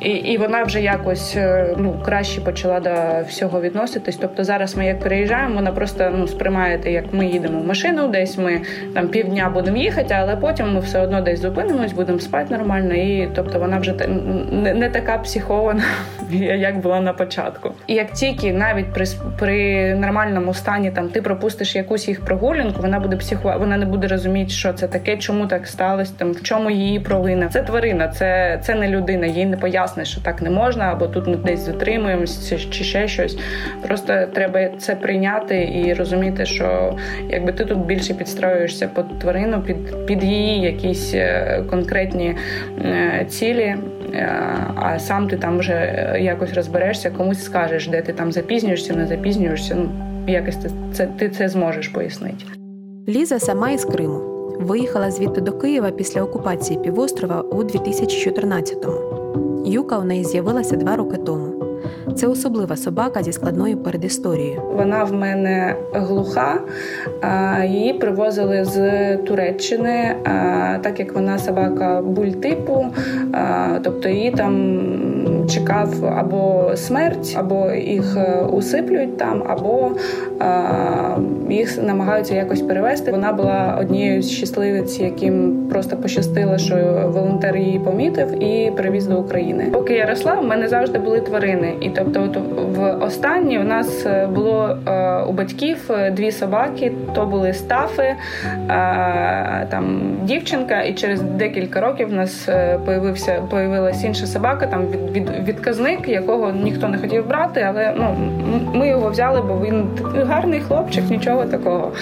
І і вона вже якось е, ну краще почала до всього відноситись. Тобто зараз ми як переїжджаємо, вона просто ну сприймаєте, як ми їдемо в машину, десь ми там півдня будемо їхати, але потім ми все одно десь зупинимось, будемо спати нормально. І тобто вона вже не, не така психована, як була на початку. І як тільки навіть при при нормальному стані там ти пропустиш якусь їх прогулянку, вона буде психова, вона не буде розуміти, що це таке, чому так сталося, там в чому її провина. Це тварина, це це не людина, їй не пояснює класний, що так не можна, або тут ми десь затримуємося, чи ще щось. Просто треба це прийняти і розуміти, що якби ти тут більше підстроюєшся під тварину, під під її якісь е, конкретні е, цілі. А сам ти там вже якось розберешся, комусь скажеш, де ти там запізнюєшся, не запізнюєшся. Ну якось ти це ти це зможеш пояснити. Ліза сама із Криму. Виїхала звідти до Києва після окупації півострова у 2014-му. Юка у неї з'явилася два роки тому. Це особлива собака зі складною передісторією. Вона в мене глуха, її привозили з Туреччини, так як вона собака бультипу, тобто її там чекав або смерть, або їх е, усиплюють там, або їх намагаються якось перевести. Вона була однією з щасливиць, яким просто пощастило, що волонтер її помітив і привіз до України. Поки я росла, в мене завжди були тварини, і тобто, от в останній у нас е, було е, у батьків дві собаки. То були стафи, там дівчинка, і через декілька років в нас появився появилась інша собака, там від від відказник, якого ніхто не хотів брати, але ну ми його взяли, бо він гарний хлопчик, нічого такого.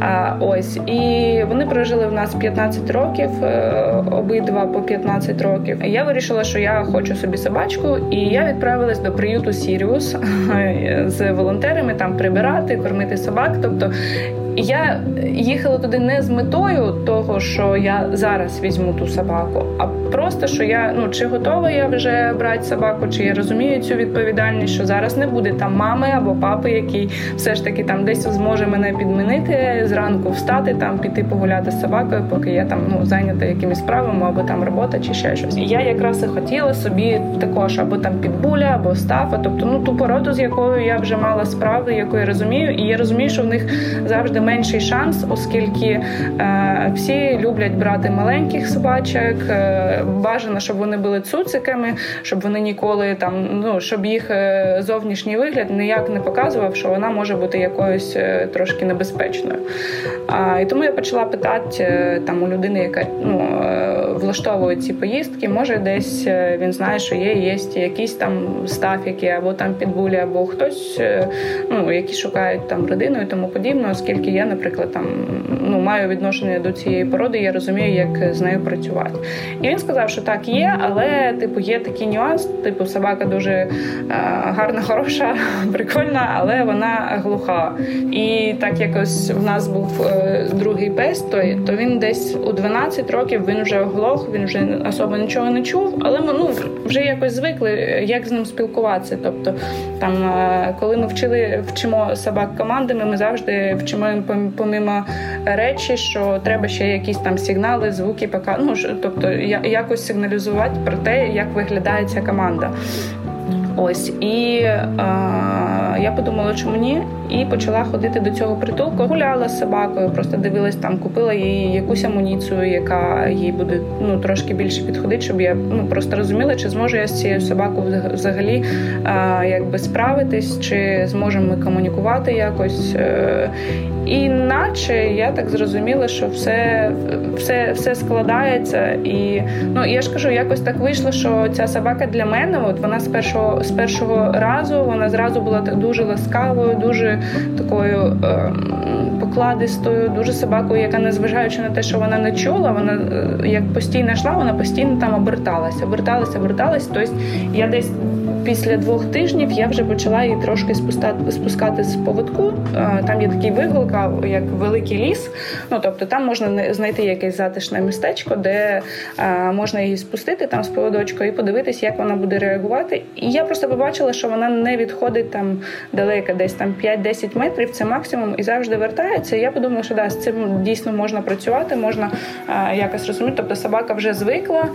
А, Ось і вони прожили в нас 15 років, е, обидва по 15 років. Я вирішила, що я хочу собі собачку, і я відправилась до приюту Сіріус з волонтерами там прибирати, кормити собак. Тобто я їхала туди не з метою того, що я зараз візьму ту собаку, а просто що я ну чи готова я вже брати собаку, чи я розумію цю відповідальність, що зараз не буде там мами або папи, який все ж таки там десь зможе мене підмінити зранку, встати там, піти погуляти з собакою, поки я там ну зайнята якимись справами, або там робота, чи ще щось. І я якраз і хотіла собі також або там підбуля, або стафа, тобто ну ту породу, з якою я вже мала справи, яку я розумію, і я розумію, що в них завжди менший шанс, оскільки е, всі люблять брати маленьких собачок. Е, бажано, щоб вони були цуциками, щоб вони ніколи там, ну щоб їх е, зовнішній вигляд ніяк не показував, що вона може бути якоюсь трошки небезпечною. А, І тому я почала питати там у людини, яка ну, влаштовує ці поїздки, може десь він знає, що є, є якісь там стафіки, або там підбулі, або хтось, ну які шукають там родину і тому подібне, оскільки я, наприклад, там ну маю відношення до цієї породи, я розумію, як з нею працювати. І він сказав, що так є, але типу є такий нюанс. Типу, собака дуже е, гарна, хороша, прикольна, але вона глуха. І так якось в нас був е, другий пес, то, то він десь у 12 років він вже оглох, він вже особо нічого не чув, але ми ну вже якось звикли, як з ним спілкуватися. Тобто, там е, коли ми вчили вчимо собак командами, ми завжди вчимо помимо речі, що треба ще якісь там сигнали, звуки, пока ну тобто якось сигналізувати про те, як виглядає ця команда. Ось і а, я подумала, чому ні, і почала ходити до цього притулку. Гуляла з собакою, просто дивилась там, купила їй якусь амуніцію, яка їй буде ну трошки більше підходити, щоб я ну просто розуміла, чи зможу я з цією собакою взагалі а, якби справитись, чи зможемо ми комунікувати якось. Е, і наче я так зрозуміла, що все все, все складається. І ну я ж кажу, якось так вийшло, що ця собака для мене, от вона з першого з першого разу, вона зразу була так дуже ласкавою, дуже такою е, покладистою, дуже собакою, яка, незважаючи на те, що вона не чула, вона е, як постійно йшла, вона постійно там оберталася, оберталася, оберталася. Тобто я десь після двох тижнів я вже почала її трошки спускати, спускати з поводку. Там є такий вигулка, як великий ліс. Ну тобто там можна знайти якесь затишне містечко, де можна її спустити там з поводочка і подивитись, як вона буде реагувати. І я просто побачила, що вона не відходить там далеко, десь там 5-10 метрів. Це максимум і завжди вертається. Я подумала, що да, з цим дійсно можна працювати, можна якось розуміти. Тобто собака вже звикла.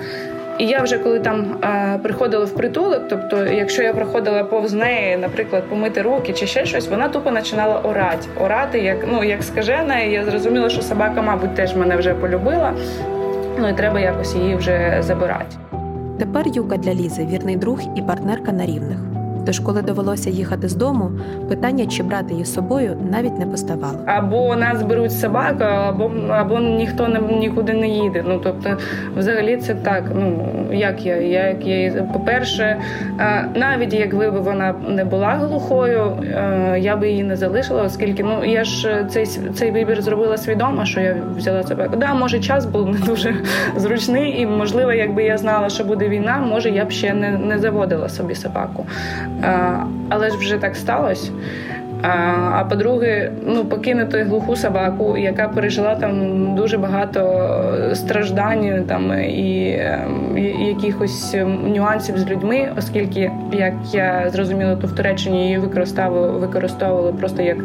І я вже коли там а, приходила в притулок, тобто, якщо я проходила повз неї, наприклад, помити руки чи ще щось, вона тупо починала орати. Орати, як ну як скажена, і я зрозуміла, що собака, мабуть, теж мене вже полюбила. Ну і треба якось її вже забирати. Тепер Юка для Лізи вірний друг і партнерка на рівних. Тож, коли довелося їхати з дому, питання, чи брати її з собою, навіть не поставало. Або нас беруть собаку, або або ніхто не нікуди не їде. Ну тобто, взагалі, це так. Ну як я, як я по-перше, навіть якби вона не була глухою, я би її не залишила, оскільки ну я ж цей цей вибір зробила свідомо, що я взяла собаку. Да, може, час був не дуже зручний, і можливо, якби я знала, що буде війна, може я б ще не, не заводила собі собаку. Але ж вже так сталося. А по-друге, ну покинути глуху собаку, яка пережила там дуже багато страждань там і, ем, і якихось нюансів з людьми, оскільки, як я зрозуміла, то в Туреччині її використовували використовували просто як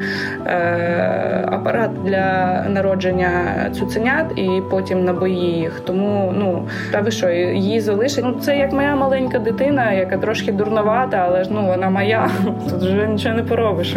е, апарат для народження цуценят і потім на бої їх. Тому ну та ви що, її залишить? Ну це як моя маленька дитина, яка трошки дурновата, але ж ну вона моя. Тут вже нічого не поробиш.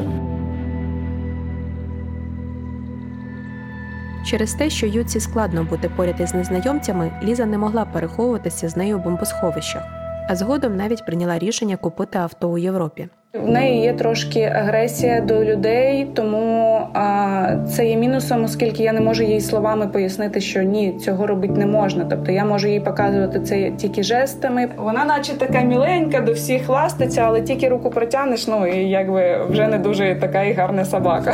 Через те, що Юці складно бути поряд із незнайомцями, Ліза не могла переховуватися з нею в бомбосховищах, а згодом навіть прийняла рішення купити авто у Європі. В неї є трошки агресія до людей, тому а, це є мінусом, оскільки я не можу їй словами пояснити, що ні, цього робити не можна. Тобто я можу їй показувати це тільки жестами. Вона, наче така міленька, до всіх ластиться, але тільки руку протягнеш, ну і якби вже не дуже така і гарна собака.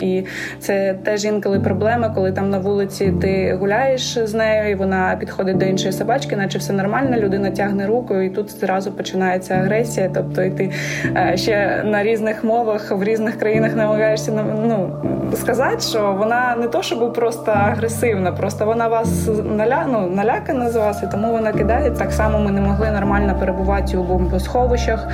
І це теж інколи проблема, коли там на вулиці ти гуляєш з нею, і вона підходить до іншої собачки, наче все нормально, людина тягне руку, і тут зразу починається агресія. Тобто і ти е, ще на різних мовах в різних країнах намагаєшся ну, сказати, що вона не то, щоб просто агресивна, просто вона вас наля, ну, налякана з вас, і тому вона кидає. Так само ми не могли нормально перебувати у бомбосховищах,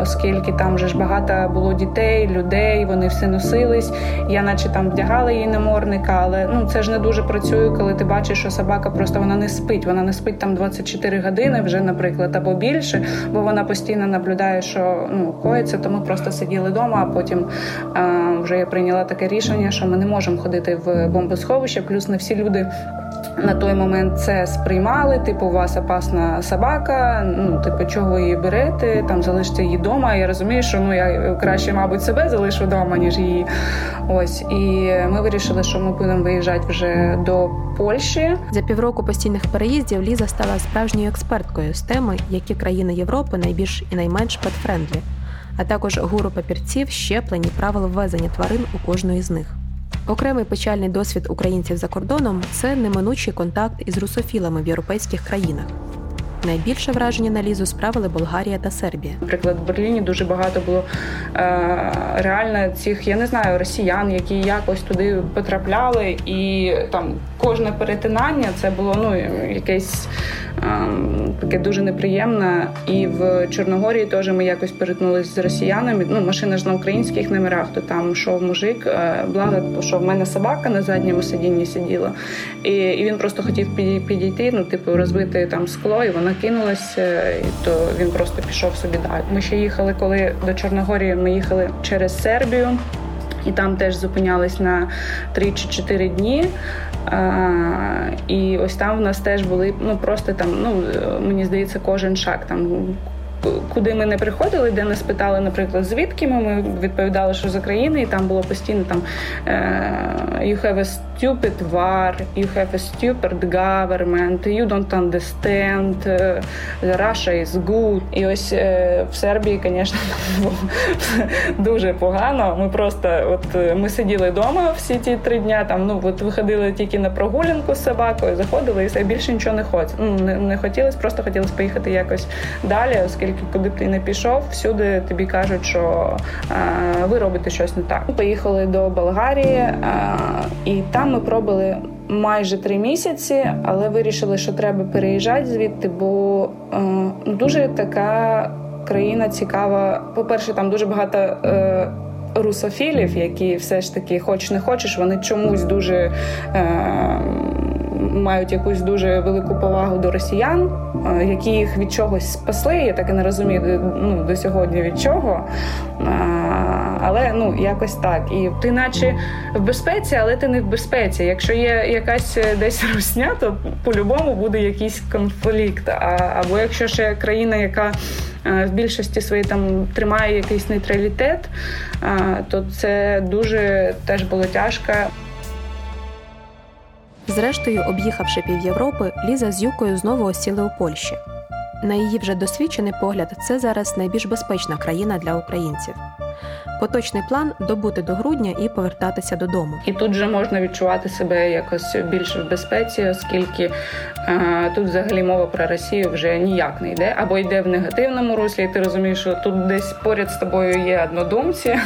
оскільки там вже ж багато було дітей, людей, вони всі носились. Я, наче там вдягала її наморника, але ну це ж не дуже працює, коли ти бачиш, що собака просто вона не спить. Вона не спить там 24 години вже, наприклад, або більше, бо вона постійно наблюдає, що ну, коїться, то ми просто сиділи вдома, а потім вже я прийняла таке рішення, що ми не можемо ходити в бомбосховище, плюс не всі люди. На той момент це сприймали, типу, у вас опасна собака, ну, типу, чого ви її берете, там залиште її вдома. Я розумію, що ну я краще, мабуть, себе залишу вдома, ніж її. Ось. І ми вирішили, що ми будемо виїжджати вже до Польщі. За півроку постійних переїздів Ліза стала справжньою експерткою з теми, які країни Європи найбільш і найменш pet-friendly а також гуру папірців, щеплень і правил ввезення тварин у кожної з них. Окремий печальний досвід українців за кордоном це неминучий контакт із русофілами в європейських країнах. Найбільше враження на Лізу справили Болгарія та Сербія. Наприклад, в Берліні дуже багато було е, реально цих, я не знаю, росіян, які якось туди потрапляли, і там кожне перетинання це було ну якесь Ем, таке дуже неприємне. І в Чорногорії теж ми якось перетнулися з росіянами. Ну, машина ж на українських номерах, то там йшов мужик. Е, благо, що в мене собака на задньому сидінні сиділа, і і він просто хотів підійти, ну, типу, розбити там скло, і вона кинулася, і то він просто пішов собі далі. Ми ще їхали, коли до Чорногорії ми їхали через Сербію. І там теж зупинялись на 3 чи 4 дні. А, І ось там в нас теж були ну просто там, ну мені здається, кожен шаг там куди ми не приходили, де нас питали, наприклад, звідки ми, ми відповідали, що з України, і там було постійно там е, you have a stupid war, you have a stupid government, you don't understand, е, Russia is good. І ось е, в Сербії, звісно, дуже погано. Ми просто от ми сиділи вдома всі ті три дня. Там ну от виходили тільки на прогулянку з собакою, заходили і все більше нічого не хотілося. Ну, не, не хотілося, просто хотілося поїхати якось далі, оскільки куди б ти не пішов, всюди тобі кажуть, що а, ви робите щось не так. Поїхали до Болгарії, а, і там ми пробили майже три місяці, але вирішили, що треба переїжджати звідти, бо е, дуже така країна цікава. По-перше, там дуже багато. Е, Русофілів, які все ж таки, хоч не хочеш, вони чомусь дуже е, мають якусь дуже велику повагу до росіян, е, які їх від чогось спасли. Я так і не розумію ну, до сьогодні від чого. Але ну якось так. І ти, наче в безпеці, але ти не в безпеці. Якщо є якась десь русня, то по-любому буде якийсь конфлікт. А, Або якщо ще країна, яка в більшості своїй там тримає якийсь нейтралітет, то це дуже теж було тяжко. Зрештою, об'їхавши пів Європи, Ліза з Юкою знову осіли у Польщі. На її вже досвідчений погляд, це зараз найбільш безпечна країна для українців. Поточний план добути до грудня і повертатися додому. І тут вже можна відчувати себе якось більше в безпеці, оскільки е, тут взагалі мова про Росію вже ніяк не йде, або йде в негативному руслі. і Ти розумієш, що тут десь поряд з тобою є однодумці,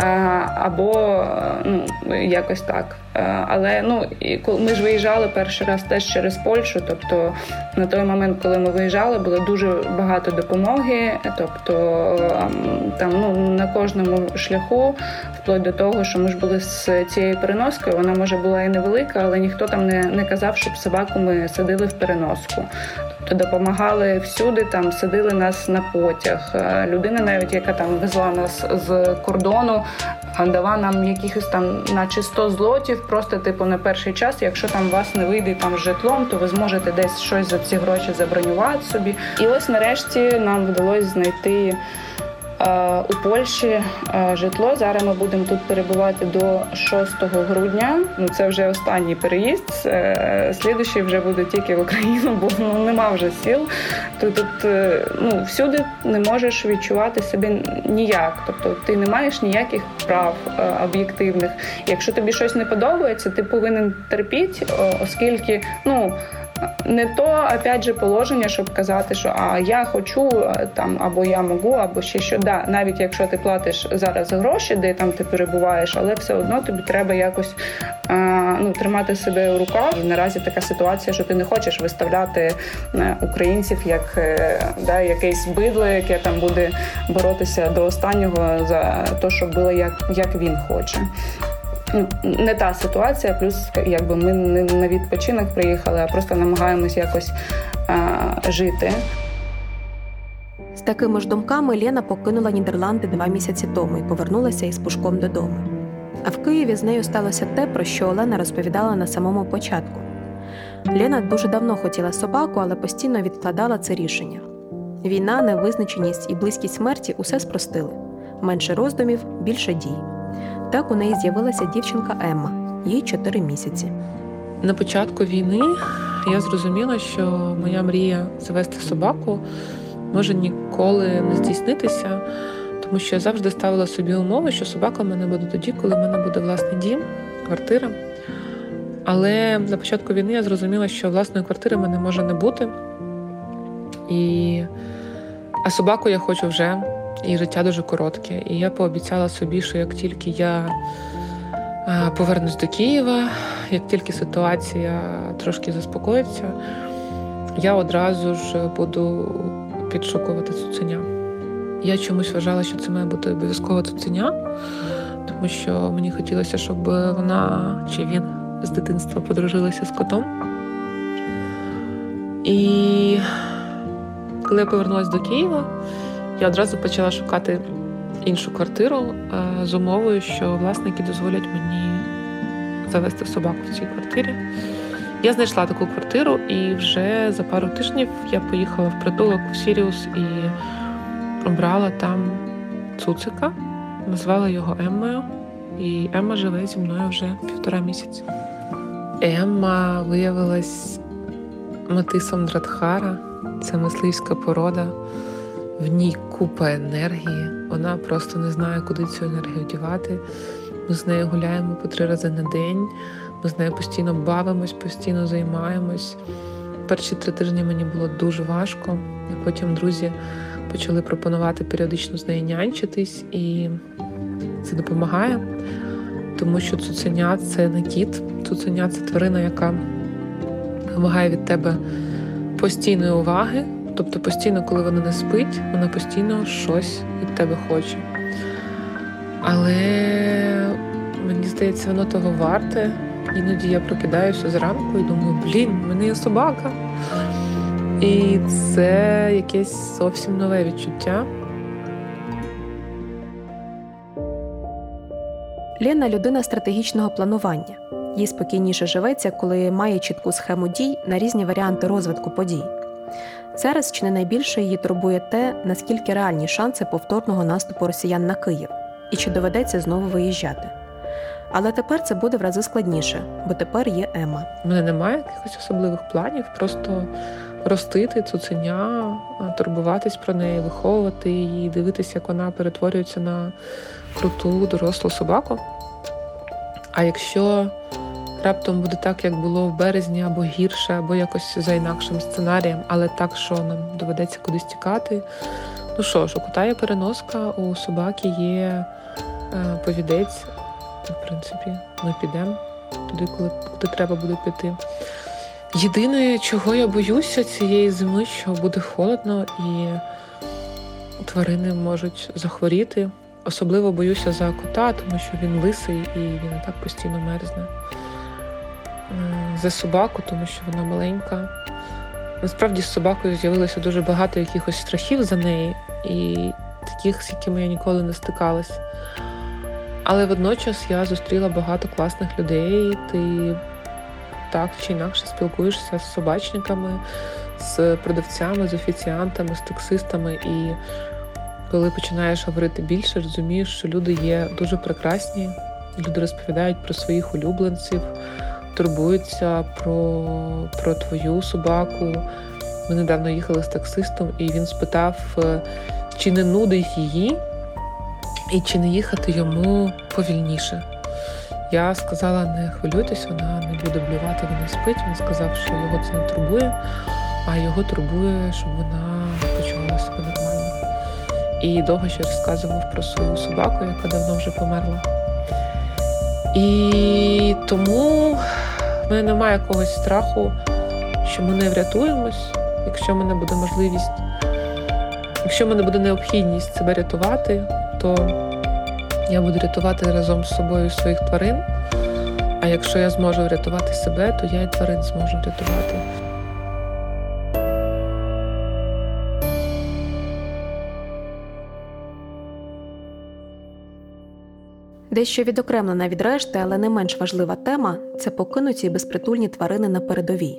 е, або ну якось так. Е, але ну і ми ж виїжджали перший раз теж через Польщу. Тобто на той момент, коли ми виїжджали, було дуже багато допомоги. Тобто ем, там ну на кожному шляху, вплоть до того, що ми ж були з цією переноскою. Вона може була і невелика, але ніхто там не не казав, щоб собаку ми садили в переноску. Тобто допомагали всюди, там садили нас на потяг. Людина, навіть яка там везла нас з кордону, дала нам якихось там, наче 100 злотів, просто типу на перший час. Якщо там вас не вийде там житлом, то ви зможете десь щось за ці гроші забронювати собі. І ось нарешті нам вдалося знайти. Е, у Польщі е, житло. Зараз ми будемо тут перебувати до 6 грудня. Ну це вже останній переїзд. Е, слідуючий вже буде тільки в Україну, бо ну нема вже сіл. Ти тут ну всюди не можеш відчувати себе ніяк. Тобто ти не маєш ніяких прав об'єктивних. Якщо тобі щось не подобається, ти повинен терпіти, оскільки ну не то опять же положення, щоб казати, що а я хочу там або я можу, або ще що. Да, навіть якщо ти платиш зараз гроші, де там ти перебуваєш, але все одно тобі треба якось а, ну тримати себе у руках. І наразі така ситуація, що ти не хочеш виставляти е, українців як е, да, якесь бидло, яке там буде боротися до останнього за те, щоб було як, як він хоче не та ситуація, плюс якби ми не на відпочинок приїхали, а просто намагаємось якось а, жити. З такими ж думками Лена покинула Нідерланди два місяці тому і повернулася із пушком додому. А в Києві з нею сталося те, про що Олена розповідала на самому початку. Лена дуже давно хотіла собаку, але постійно відкладала це рішення. Війна, невизначеність і близькість смерті усе спростили менше роздумів, більше дій. Так у неї з'явилася дівчинка Емма, їй 4 місяці. На початку війни я зрозуміла, що моя мрія завести собаку може ніколи не здійснитися, тому що я завжди ставила собі умови, що собака в мене буде тоді, коли в мене буде власний дім, квартира. Але на початку війни я зрозуміла, що власної квартири в мене може не бути. І... А собаку я хочу вже і життя дуже коротке. І я пообіцяла собі, що як тільки я повернусь до Києва, як тільки ситуація трошки заспокоїться, я одразу ж буду підшукувати цуценя. Я чомусь вважала, що це має бути обов'язково цуценя, тому що мені хотілося, щоб вона чи він з дитинства подружилися з котом. І коли я повернулася до Києва, я одразу почала шукати іншу квартиру е, з умовою, що власники дозволять мені завести собаку в цій квартирі. Я знайшла таку квартиру, і вже за пару тижнів я поїхала в притулок у Сіріус і обрала там цуцика, назвала його Еммою, і Емма живе зі мною вже півтора місяці. Емма виявилась матисом Дратхара, це мисливська порода в ній купа енергії. Вона просто не знає, куди цю енергію дівати. Ми з нею гуляємо по три рази на день. Ми з нею постійно бавимось, постійно займаємось. Перші три тижні мені було дуже важко, і потім друзі почали пропонувати періодично з нею нянчитись, і це допомагає, тому що цуценя це не кіт, цуценя це тварина, яка вимагає від тебе постійної уваги. Тобто постійно, коли вона не спить, вона постійно щось від тебе хоче. Але мені здається, воно того варте. Іноді я прокидаюся зранку і думаю, блін, в мене є собака. І це якесь зовсім нове відчуття. Лена людина стратегічного планування. Їй спокійніше живеться, коли має чітку схему дій на різні варіанти розвитку подій. Зараз чи не найбільше її турбує те, наскільки реальні шанси повторного наступу росіян на Київ і чи доведеться знову виїжджати. Але тепер це буде в рази складніше, бо тепер є Ема. У мене немає якихось особливих планів, просто ростити цуценя, турбуватись про неї, виховувати її, дивитися, як вона перетворюється на круту дорослу собаку. А якщо раптом буде так, як було в березні, або гірше, або якось за інакшим сценарієм, але так, що нам доведеться кудись тікати. Ну що ж, у кота є переноска, у собаки є е, повідець. В принципі, ми підемо туди, коли куди треба буде піти. Єдине, чого я боюся цієї зими, що буде холодно і тварини можуть захворіти. Особливо боюся за кота, тому що він лисий і він і так постійно мерзне. За собаку, тому що вона маленька. Насправді з собакою з'явилося дуже багато якихось страхів за неї, і таких, з якими я ніколи не стикалась. Але водночас я зустріла багато класних людей. Ти так чи інакше спілкуєшся з собачниками, з продавцями, з офіціантами, з таксистами. І коли починаєш говорити більше, розумієш, що люди є дуже прекрасні, люди розповідають про своїх улюбленців, турбуються про, про твою собаку. Ми недавно їхали з таксистом, і він спитав, е, чи не нудить її, і чи не їхати йому повільніше. Я сказала, не хвилюйтесь, вона не буде блювати, вона спить. Він сказав, що його це не турбує, а його турбує, щоб вона почувала себе нормально. І довго ще розказував про свою собаку, яка давно вже померла. І тому в мене немає якогось страху, що ми не врятуємось, якщо в мене буде можливість, якщо мене буде необхідність себе рятувати, то я буду рятувати разом з собою своїх тварин. А якщо я зможу врятувати себе, то я і тварин зможу врятувати. Дещо відокремлена від решти, але не менш важлива тема це покинуті безпритульні тварини на передовій.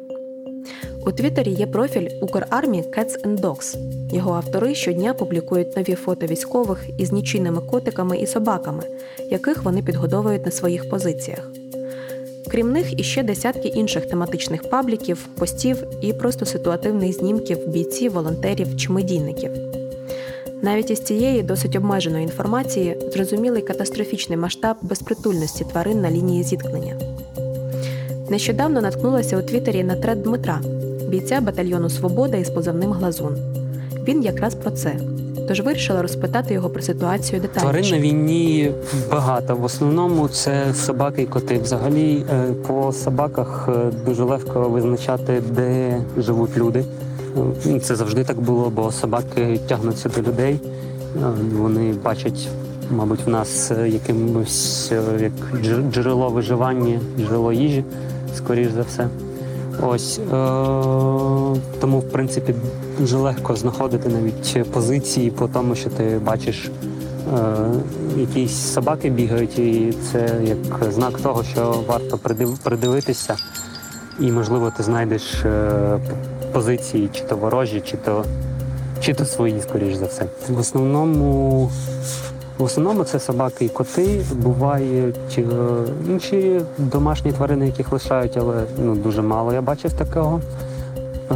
У Твіттері є профіль Укрармі Cats and Dogs. Його автори щодня публікують нові фото військових із нічийними котиками і собаками, яких вони підгодовують на своїх позиціях. Крім них, іще десятки інших тематичних пабліків, постів і просто ситуативних знімків бійців, волонтерів чи медійників. Навіть із цієї досить обмеженої інформації зрозумілий катастрофічний масштаб безпритульності тварин на лінії зіткнення. Нещодавно наткнулася у Твіттері на тред Дмитра, бійця батальйону Свобода із позивним Глазун. Він якраз про це. Тож вирішила розпитати його про ситуацію детальніше. Тварин на війні багато. В основному це собаки і коти. Взагалі е, по собаках е, дуже легко визначати, де живуть люди. Е, це завжди так було, бо собаки тягнуться до людей. Вони бачать, мабуть, в нас якимось як джерело виживання, джерело їжі, скоріш за все. Ось е- тому, в принципі, дуже легко знаходити навіть позиції по тому, що ти бачиш, е- якісь собаки бігають, і це як знак того, що варто придив- придивитися, і, можливо, ти знайдеш е- позиції, чи то ворожі, чи то чи то свої, скоріш за все. В основному в основному це собаки і коти. Бувають е, інші домашні тварини, яких лишають, але ну, дуже мало я бачив такого. Е,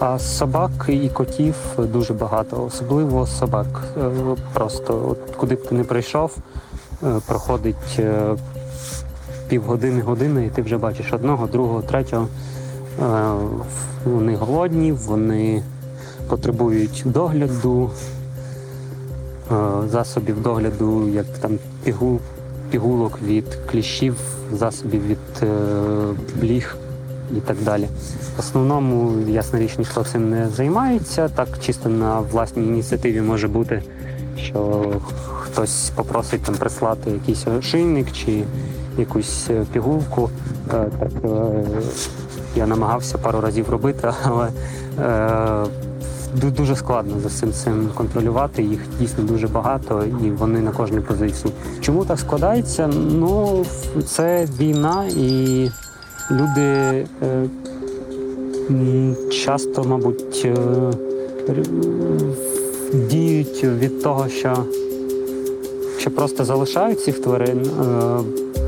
а собак і котів дуже багато, особливо собак. Е, просто от куди б ти не прийшов, проходить півгодини, години, і ти вже бачиш одного, другого, третього. Вони голодні, вони потребують догляду. Е, засобів догляду, як там пігул, пігулок від кліщів, засобів від е, бліг і так далі. В основному, ясна річ, ніхто цим не займається. Так чисто на власній ініціативі може бути, що хтось попросить там прислати якийсь ошийник чи якусь е, пігулку. Так я намагався пару разів робити, але дуже складно за цим цим контролювати. Їх дійсно дуже багато, і вони на кожній позиції. Чому так складається? Ну це війна, і люди е, часто, мабуть, діють від того, що що просто залишають цих тварин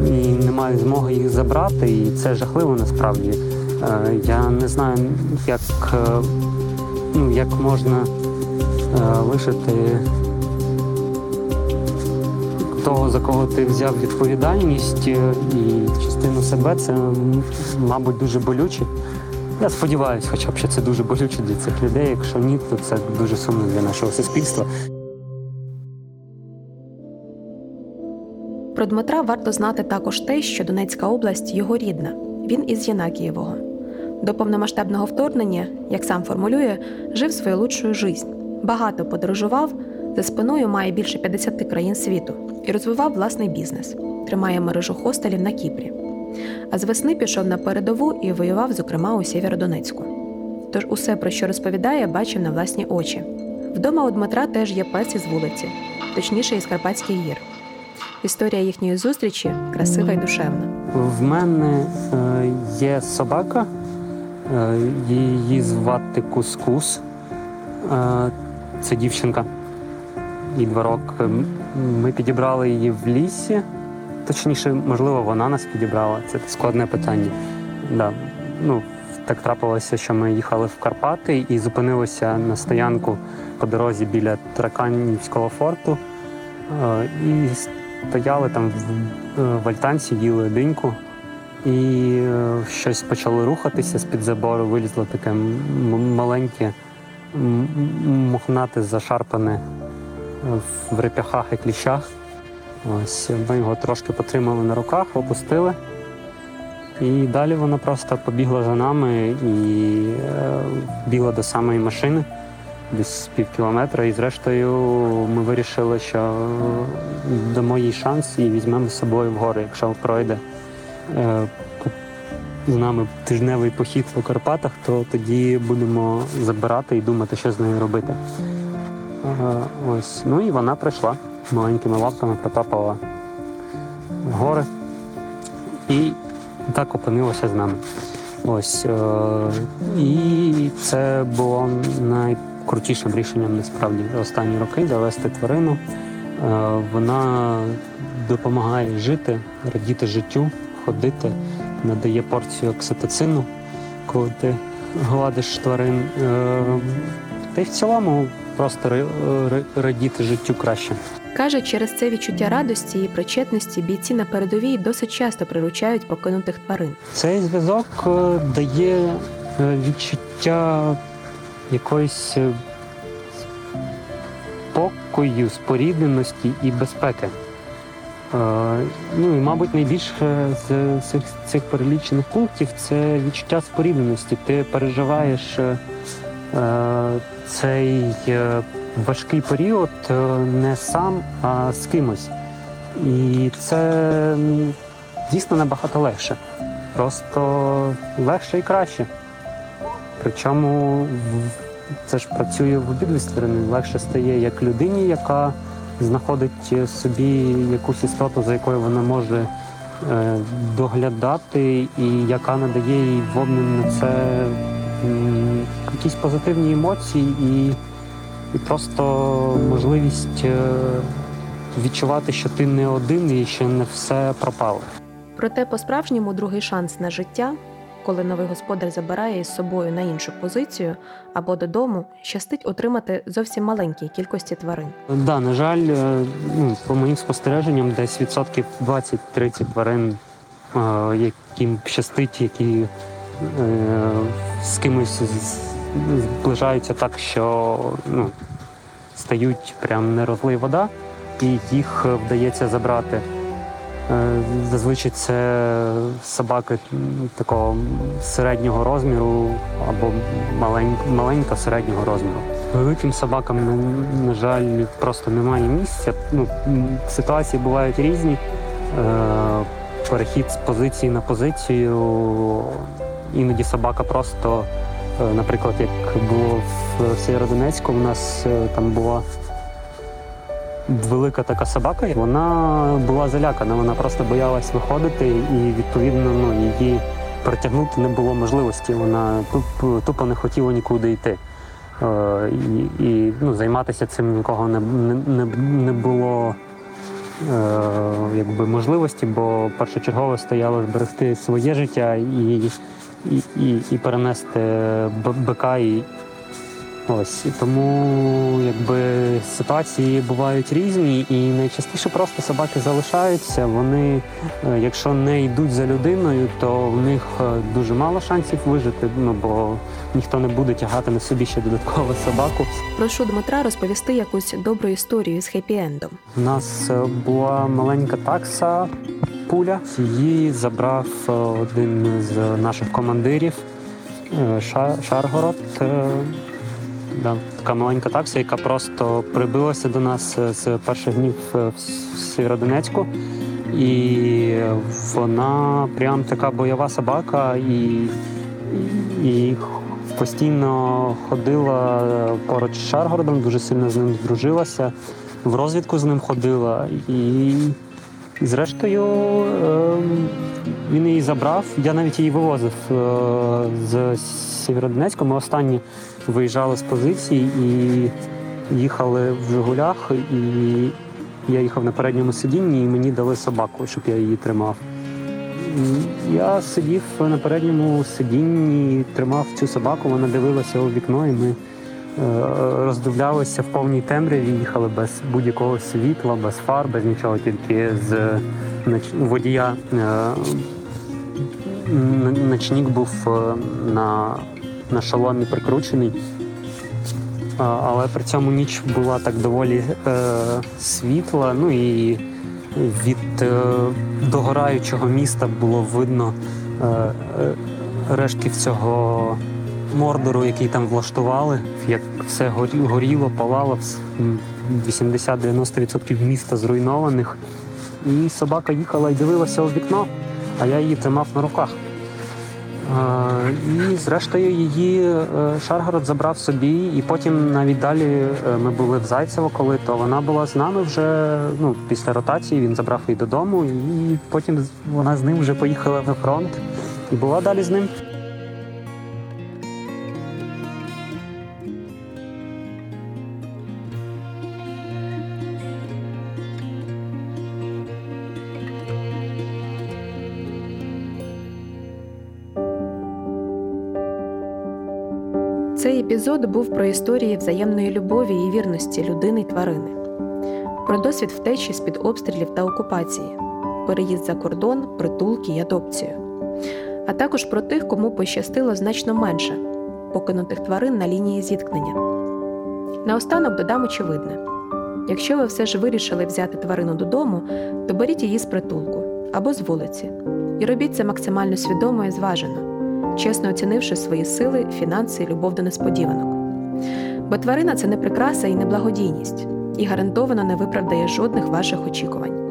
і не мають змоги їх забрати, і це жахливо насправді. Я не знаю, як ну, як можна лишити того, за кого ти взяв відповідальність і частину себе, це, мабуть, дуже болюче. Я сподіваюся, хоча б що це дуже болюче для цих людей. Якщо ні, то це дуже сумно для нашого суспільства. Про Дмитра варто знати також те, що Донецька область його рідна. Він із Єнакієвого. До повномасштабного вторгнення, як сам формулює, жив свою лучшою жизнь. Багато подорожував, за спиною має більше 50 країн світу і розвивав власний бізнес, тримає мережу хостелів на Кіпрі. А з весни пішов на передову і воював, зокрема, у Сєвєродонецьку. Тож усе, про що розповідає, бачив на власні очі. Вдома у Дмитра теж є пес із вулиці, точніше із Карпатських гір. Історія їхньої зустрічі красива і душевна. В мене е, є собака, е, її звати Кускус. Е, це дівчинка. І два роки. Ми підібрали її в лісі. Точніше, можливо, вона нас підібрала. Це складне питання. Да. Ну, Так трапилося, що ми їхали в Карпати і зупинилися на стоянку по дорозі біля Траканівського форту. І стояли там в альтанці, їли диньку. І щось почало рухатися з-під забору, вилізло таке маленьке, мохнате, зашарпане в реп'яхах і кліщах. Ось Ми його трошки потримали на руках, опустили. І далі вона просто побігла за нами і е, бігла до самої машини, десь пів кілометра. І зрештою ми вирішили, що дамо їй шанс і візьмемо з собою в гори, якщо пройде е, з нами тижневий похід по Карпатах, то тоді будемо забирати і думати, що з нею робити. Ось. Ну і вона прийшла маленькими лапками, потапала в гори і так опинилася з нами. Ось. Е, і це було найкрутішим рішенням насправді за останні роки завести тварину. Е, вона допомагає жити, радіти життю, ходити, надає порцію окситоцину, коли ти гладиш тварин. Е, та й в цілому просто радіти життю краще. Каже, через це відчуття радості і причетності бійці на передовій досить часто приручають покинутих тварин. Цей зв'язок е, дає відчуття якоїсь е, спокою, спорідненості і безпеки. Ну і, мабуть, найбільше з цих цих перелічених пунктів це відчуття спорідненості. Ти переживаєш цей важкий період е, не сам, а з кимось. І це дійсно набагато легше. Просто легше і краще. Причому це ж працює в обидві сторони. Легше стає як людині, яка знаходить собі якусь істоту, за якою вона може е, доглядати, і яка надає їй в обмін на це якісь позитивні емоції і і просто можливість е, відчувати, що ти не один і що не все пропало. Проте, по-справжньому, другий шанс на життя, коли новий господар забирає із собою на іншу позицію або додому, щастить отримати зовсім маленькій кількості тварин. Да, на жаль, е, ну по моїм спостереженням, десь відсотків 20-30 тварин, е, яким щастить, які з кимось зближаються так, що ну, стають прям не вода, і їх вдається забрати. Е, зазвичай це собаки такого середнього розміру або маленька середнього розміру. Великим собакам, на жаль, просто немає місця. Ну, Ситуації бувають різні. Е, перехід з позиції на позицію. Іноді собака просто Е, наприклад, як було в Сєвєродонецьку, у нас там була велика така собака, вона була залякана, вона просто боялась виходити, і відповідно ну, її притягнути не було можливості. Вона тупо не хотіла нікуди йти. Е, і і ну, займатися цим нікого не не, не було е, якби, можливості, бо першочергово стояло зберегти своє життя і і, і, і перенести бика і, Ось тому якби ситуації бувають різні, і найчастіше просто собаки залишаються. Вони, е, якщо не йдуть за людиною, то в них е, дуже мало шансів вижити. Ну бо ніхто не буде тягати на собі ще додаткову собаку. Прошу Дмитра розповісти якусь добру історію з хеппі-ендом. У нас е, була маленька такса. Пуля її забрав один з наших командирів Шаргород. Да. Така маленька такса, яка просто прибилася до нас е, з перших днів е, в Сєвєродонецьку. І вона прям така бойова собака, і і постійно ходила поруч з Шаргородом, дуже сильно з ним здружилася, в розвідку з ним ходила. І і зрештою ем, він її забрав. Я навіть її вивозив е, з Сєвєродонецьку. Ми останні виїжджали з позиції і їхали в Жигулях. І я їхав на передньому сидінні, і мені дали собаку, щоб я її тримав. Я сидів на передньому сидінні, тримав цю собаку, вона дивилася у вікно, і ми е, роздивлялися в повній темряві, їхали без будь-якого світла, без фар, без нічого, тільки з водія. Е, ночник був е, на на шоломі прикручений, але при цьому ніч була так доволі е, світла. Ну і від е, догораючого міста було видно е, е рештків цього мордору, який там влаштували, як все горіло, палало, 80-90% міста зруйнованих. І собака їхала і дивилася у вікно, а я її тримав на руках. І, зрештою, її е, Шаргород забрав собі, і потім навіть далі е, ми були в Зайцево, коли то вона була з нами вже ну, після ротації. Він забрав її додому, і потім вона з ним вже поїхала на фронт і була далі з ним. Епізод був про історії взаємної любові і вірності людини й тварини, про досвід втечі з під обстрілів та окупації, переїзд за кордон, притулки й адопцію, а також про тих, кому пощастило значно менше покинутих тварин на лінії зіткнення. Наостанок додам очевидне: якщо ви все ж вирішили взяти тварину додому, то беріть її з притулку або з вулиці, і робіть це максимально свідомо і зважено чесно оцінивши свої сили, фінанси і любов до несподіванок. Бо тварина це не прикраса і не благодійність, і гарантовано не виправдає жодних ваших очікувань.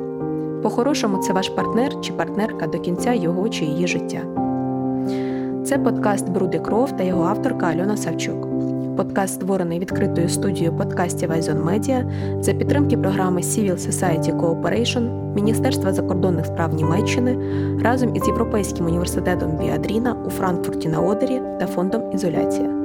По-хорошому, це ваш партнер чи партнерка до кінця його чи її життя. Це подкаст Бруди кров та його авторка Альона Савчук. Подкаст створений відкритою студією подкастів Айзон Медіа за підтримки програми Civil Society Cooperation Міністерства закордонних справ Німеччини разом із Європейським університетом Біадріна у Франкфурті на Одері та фондом Ізоляція.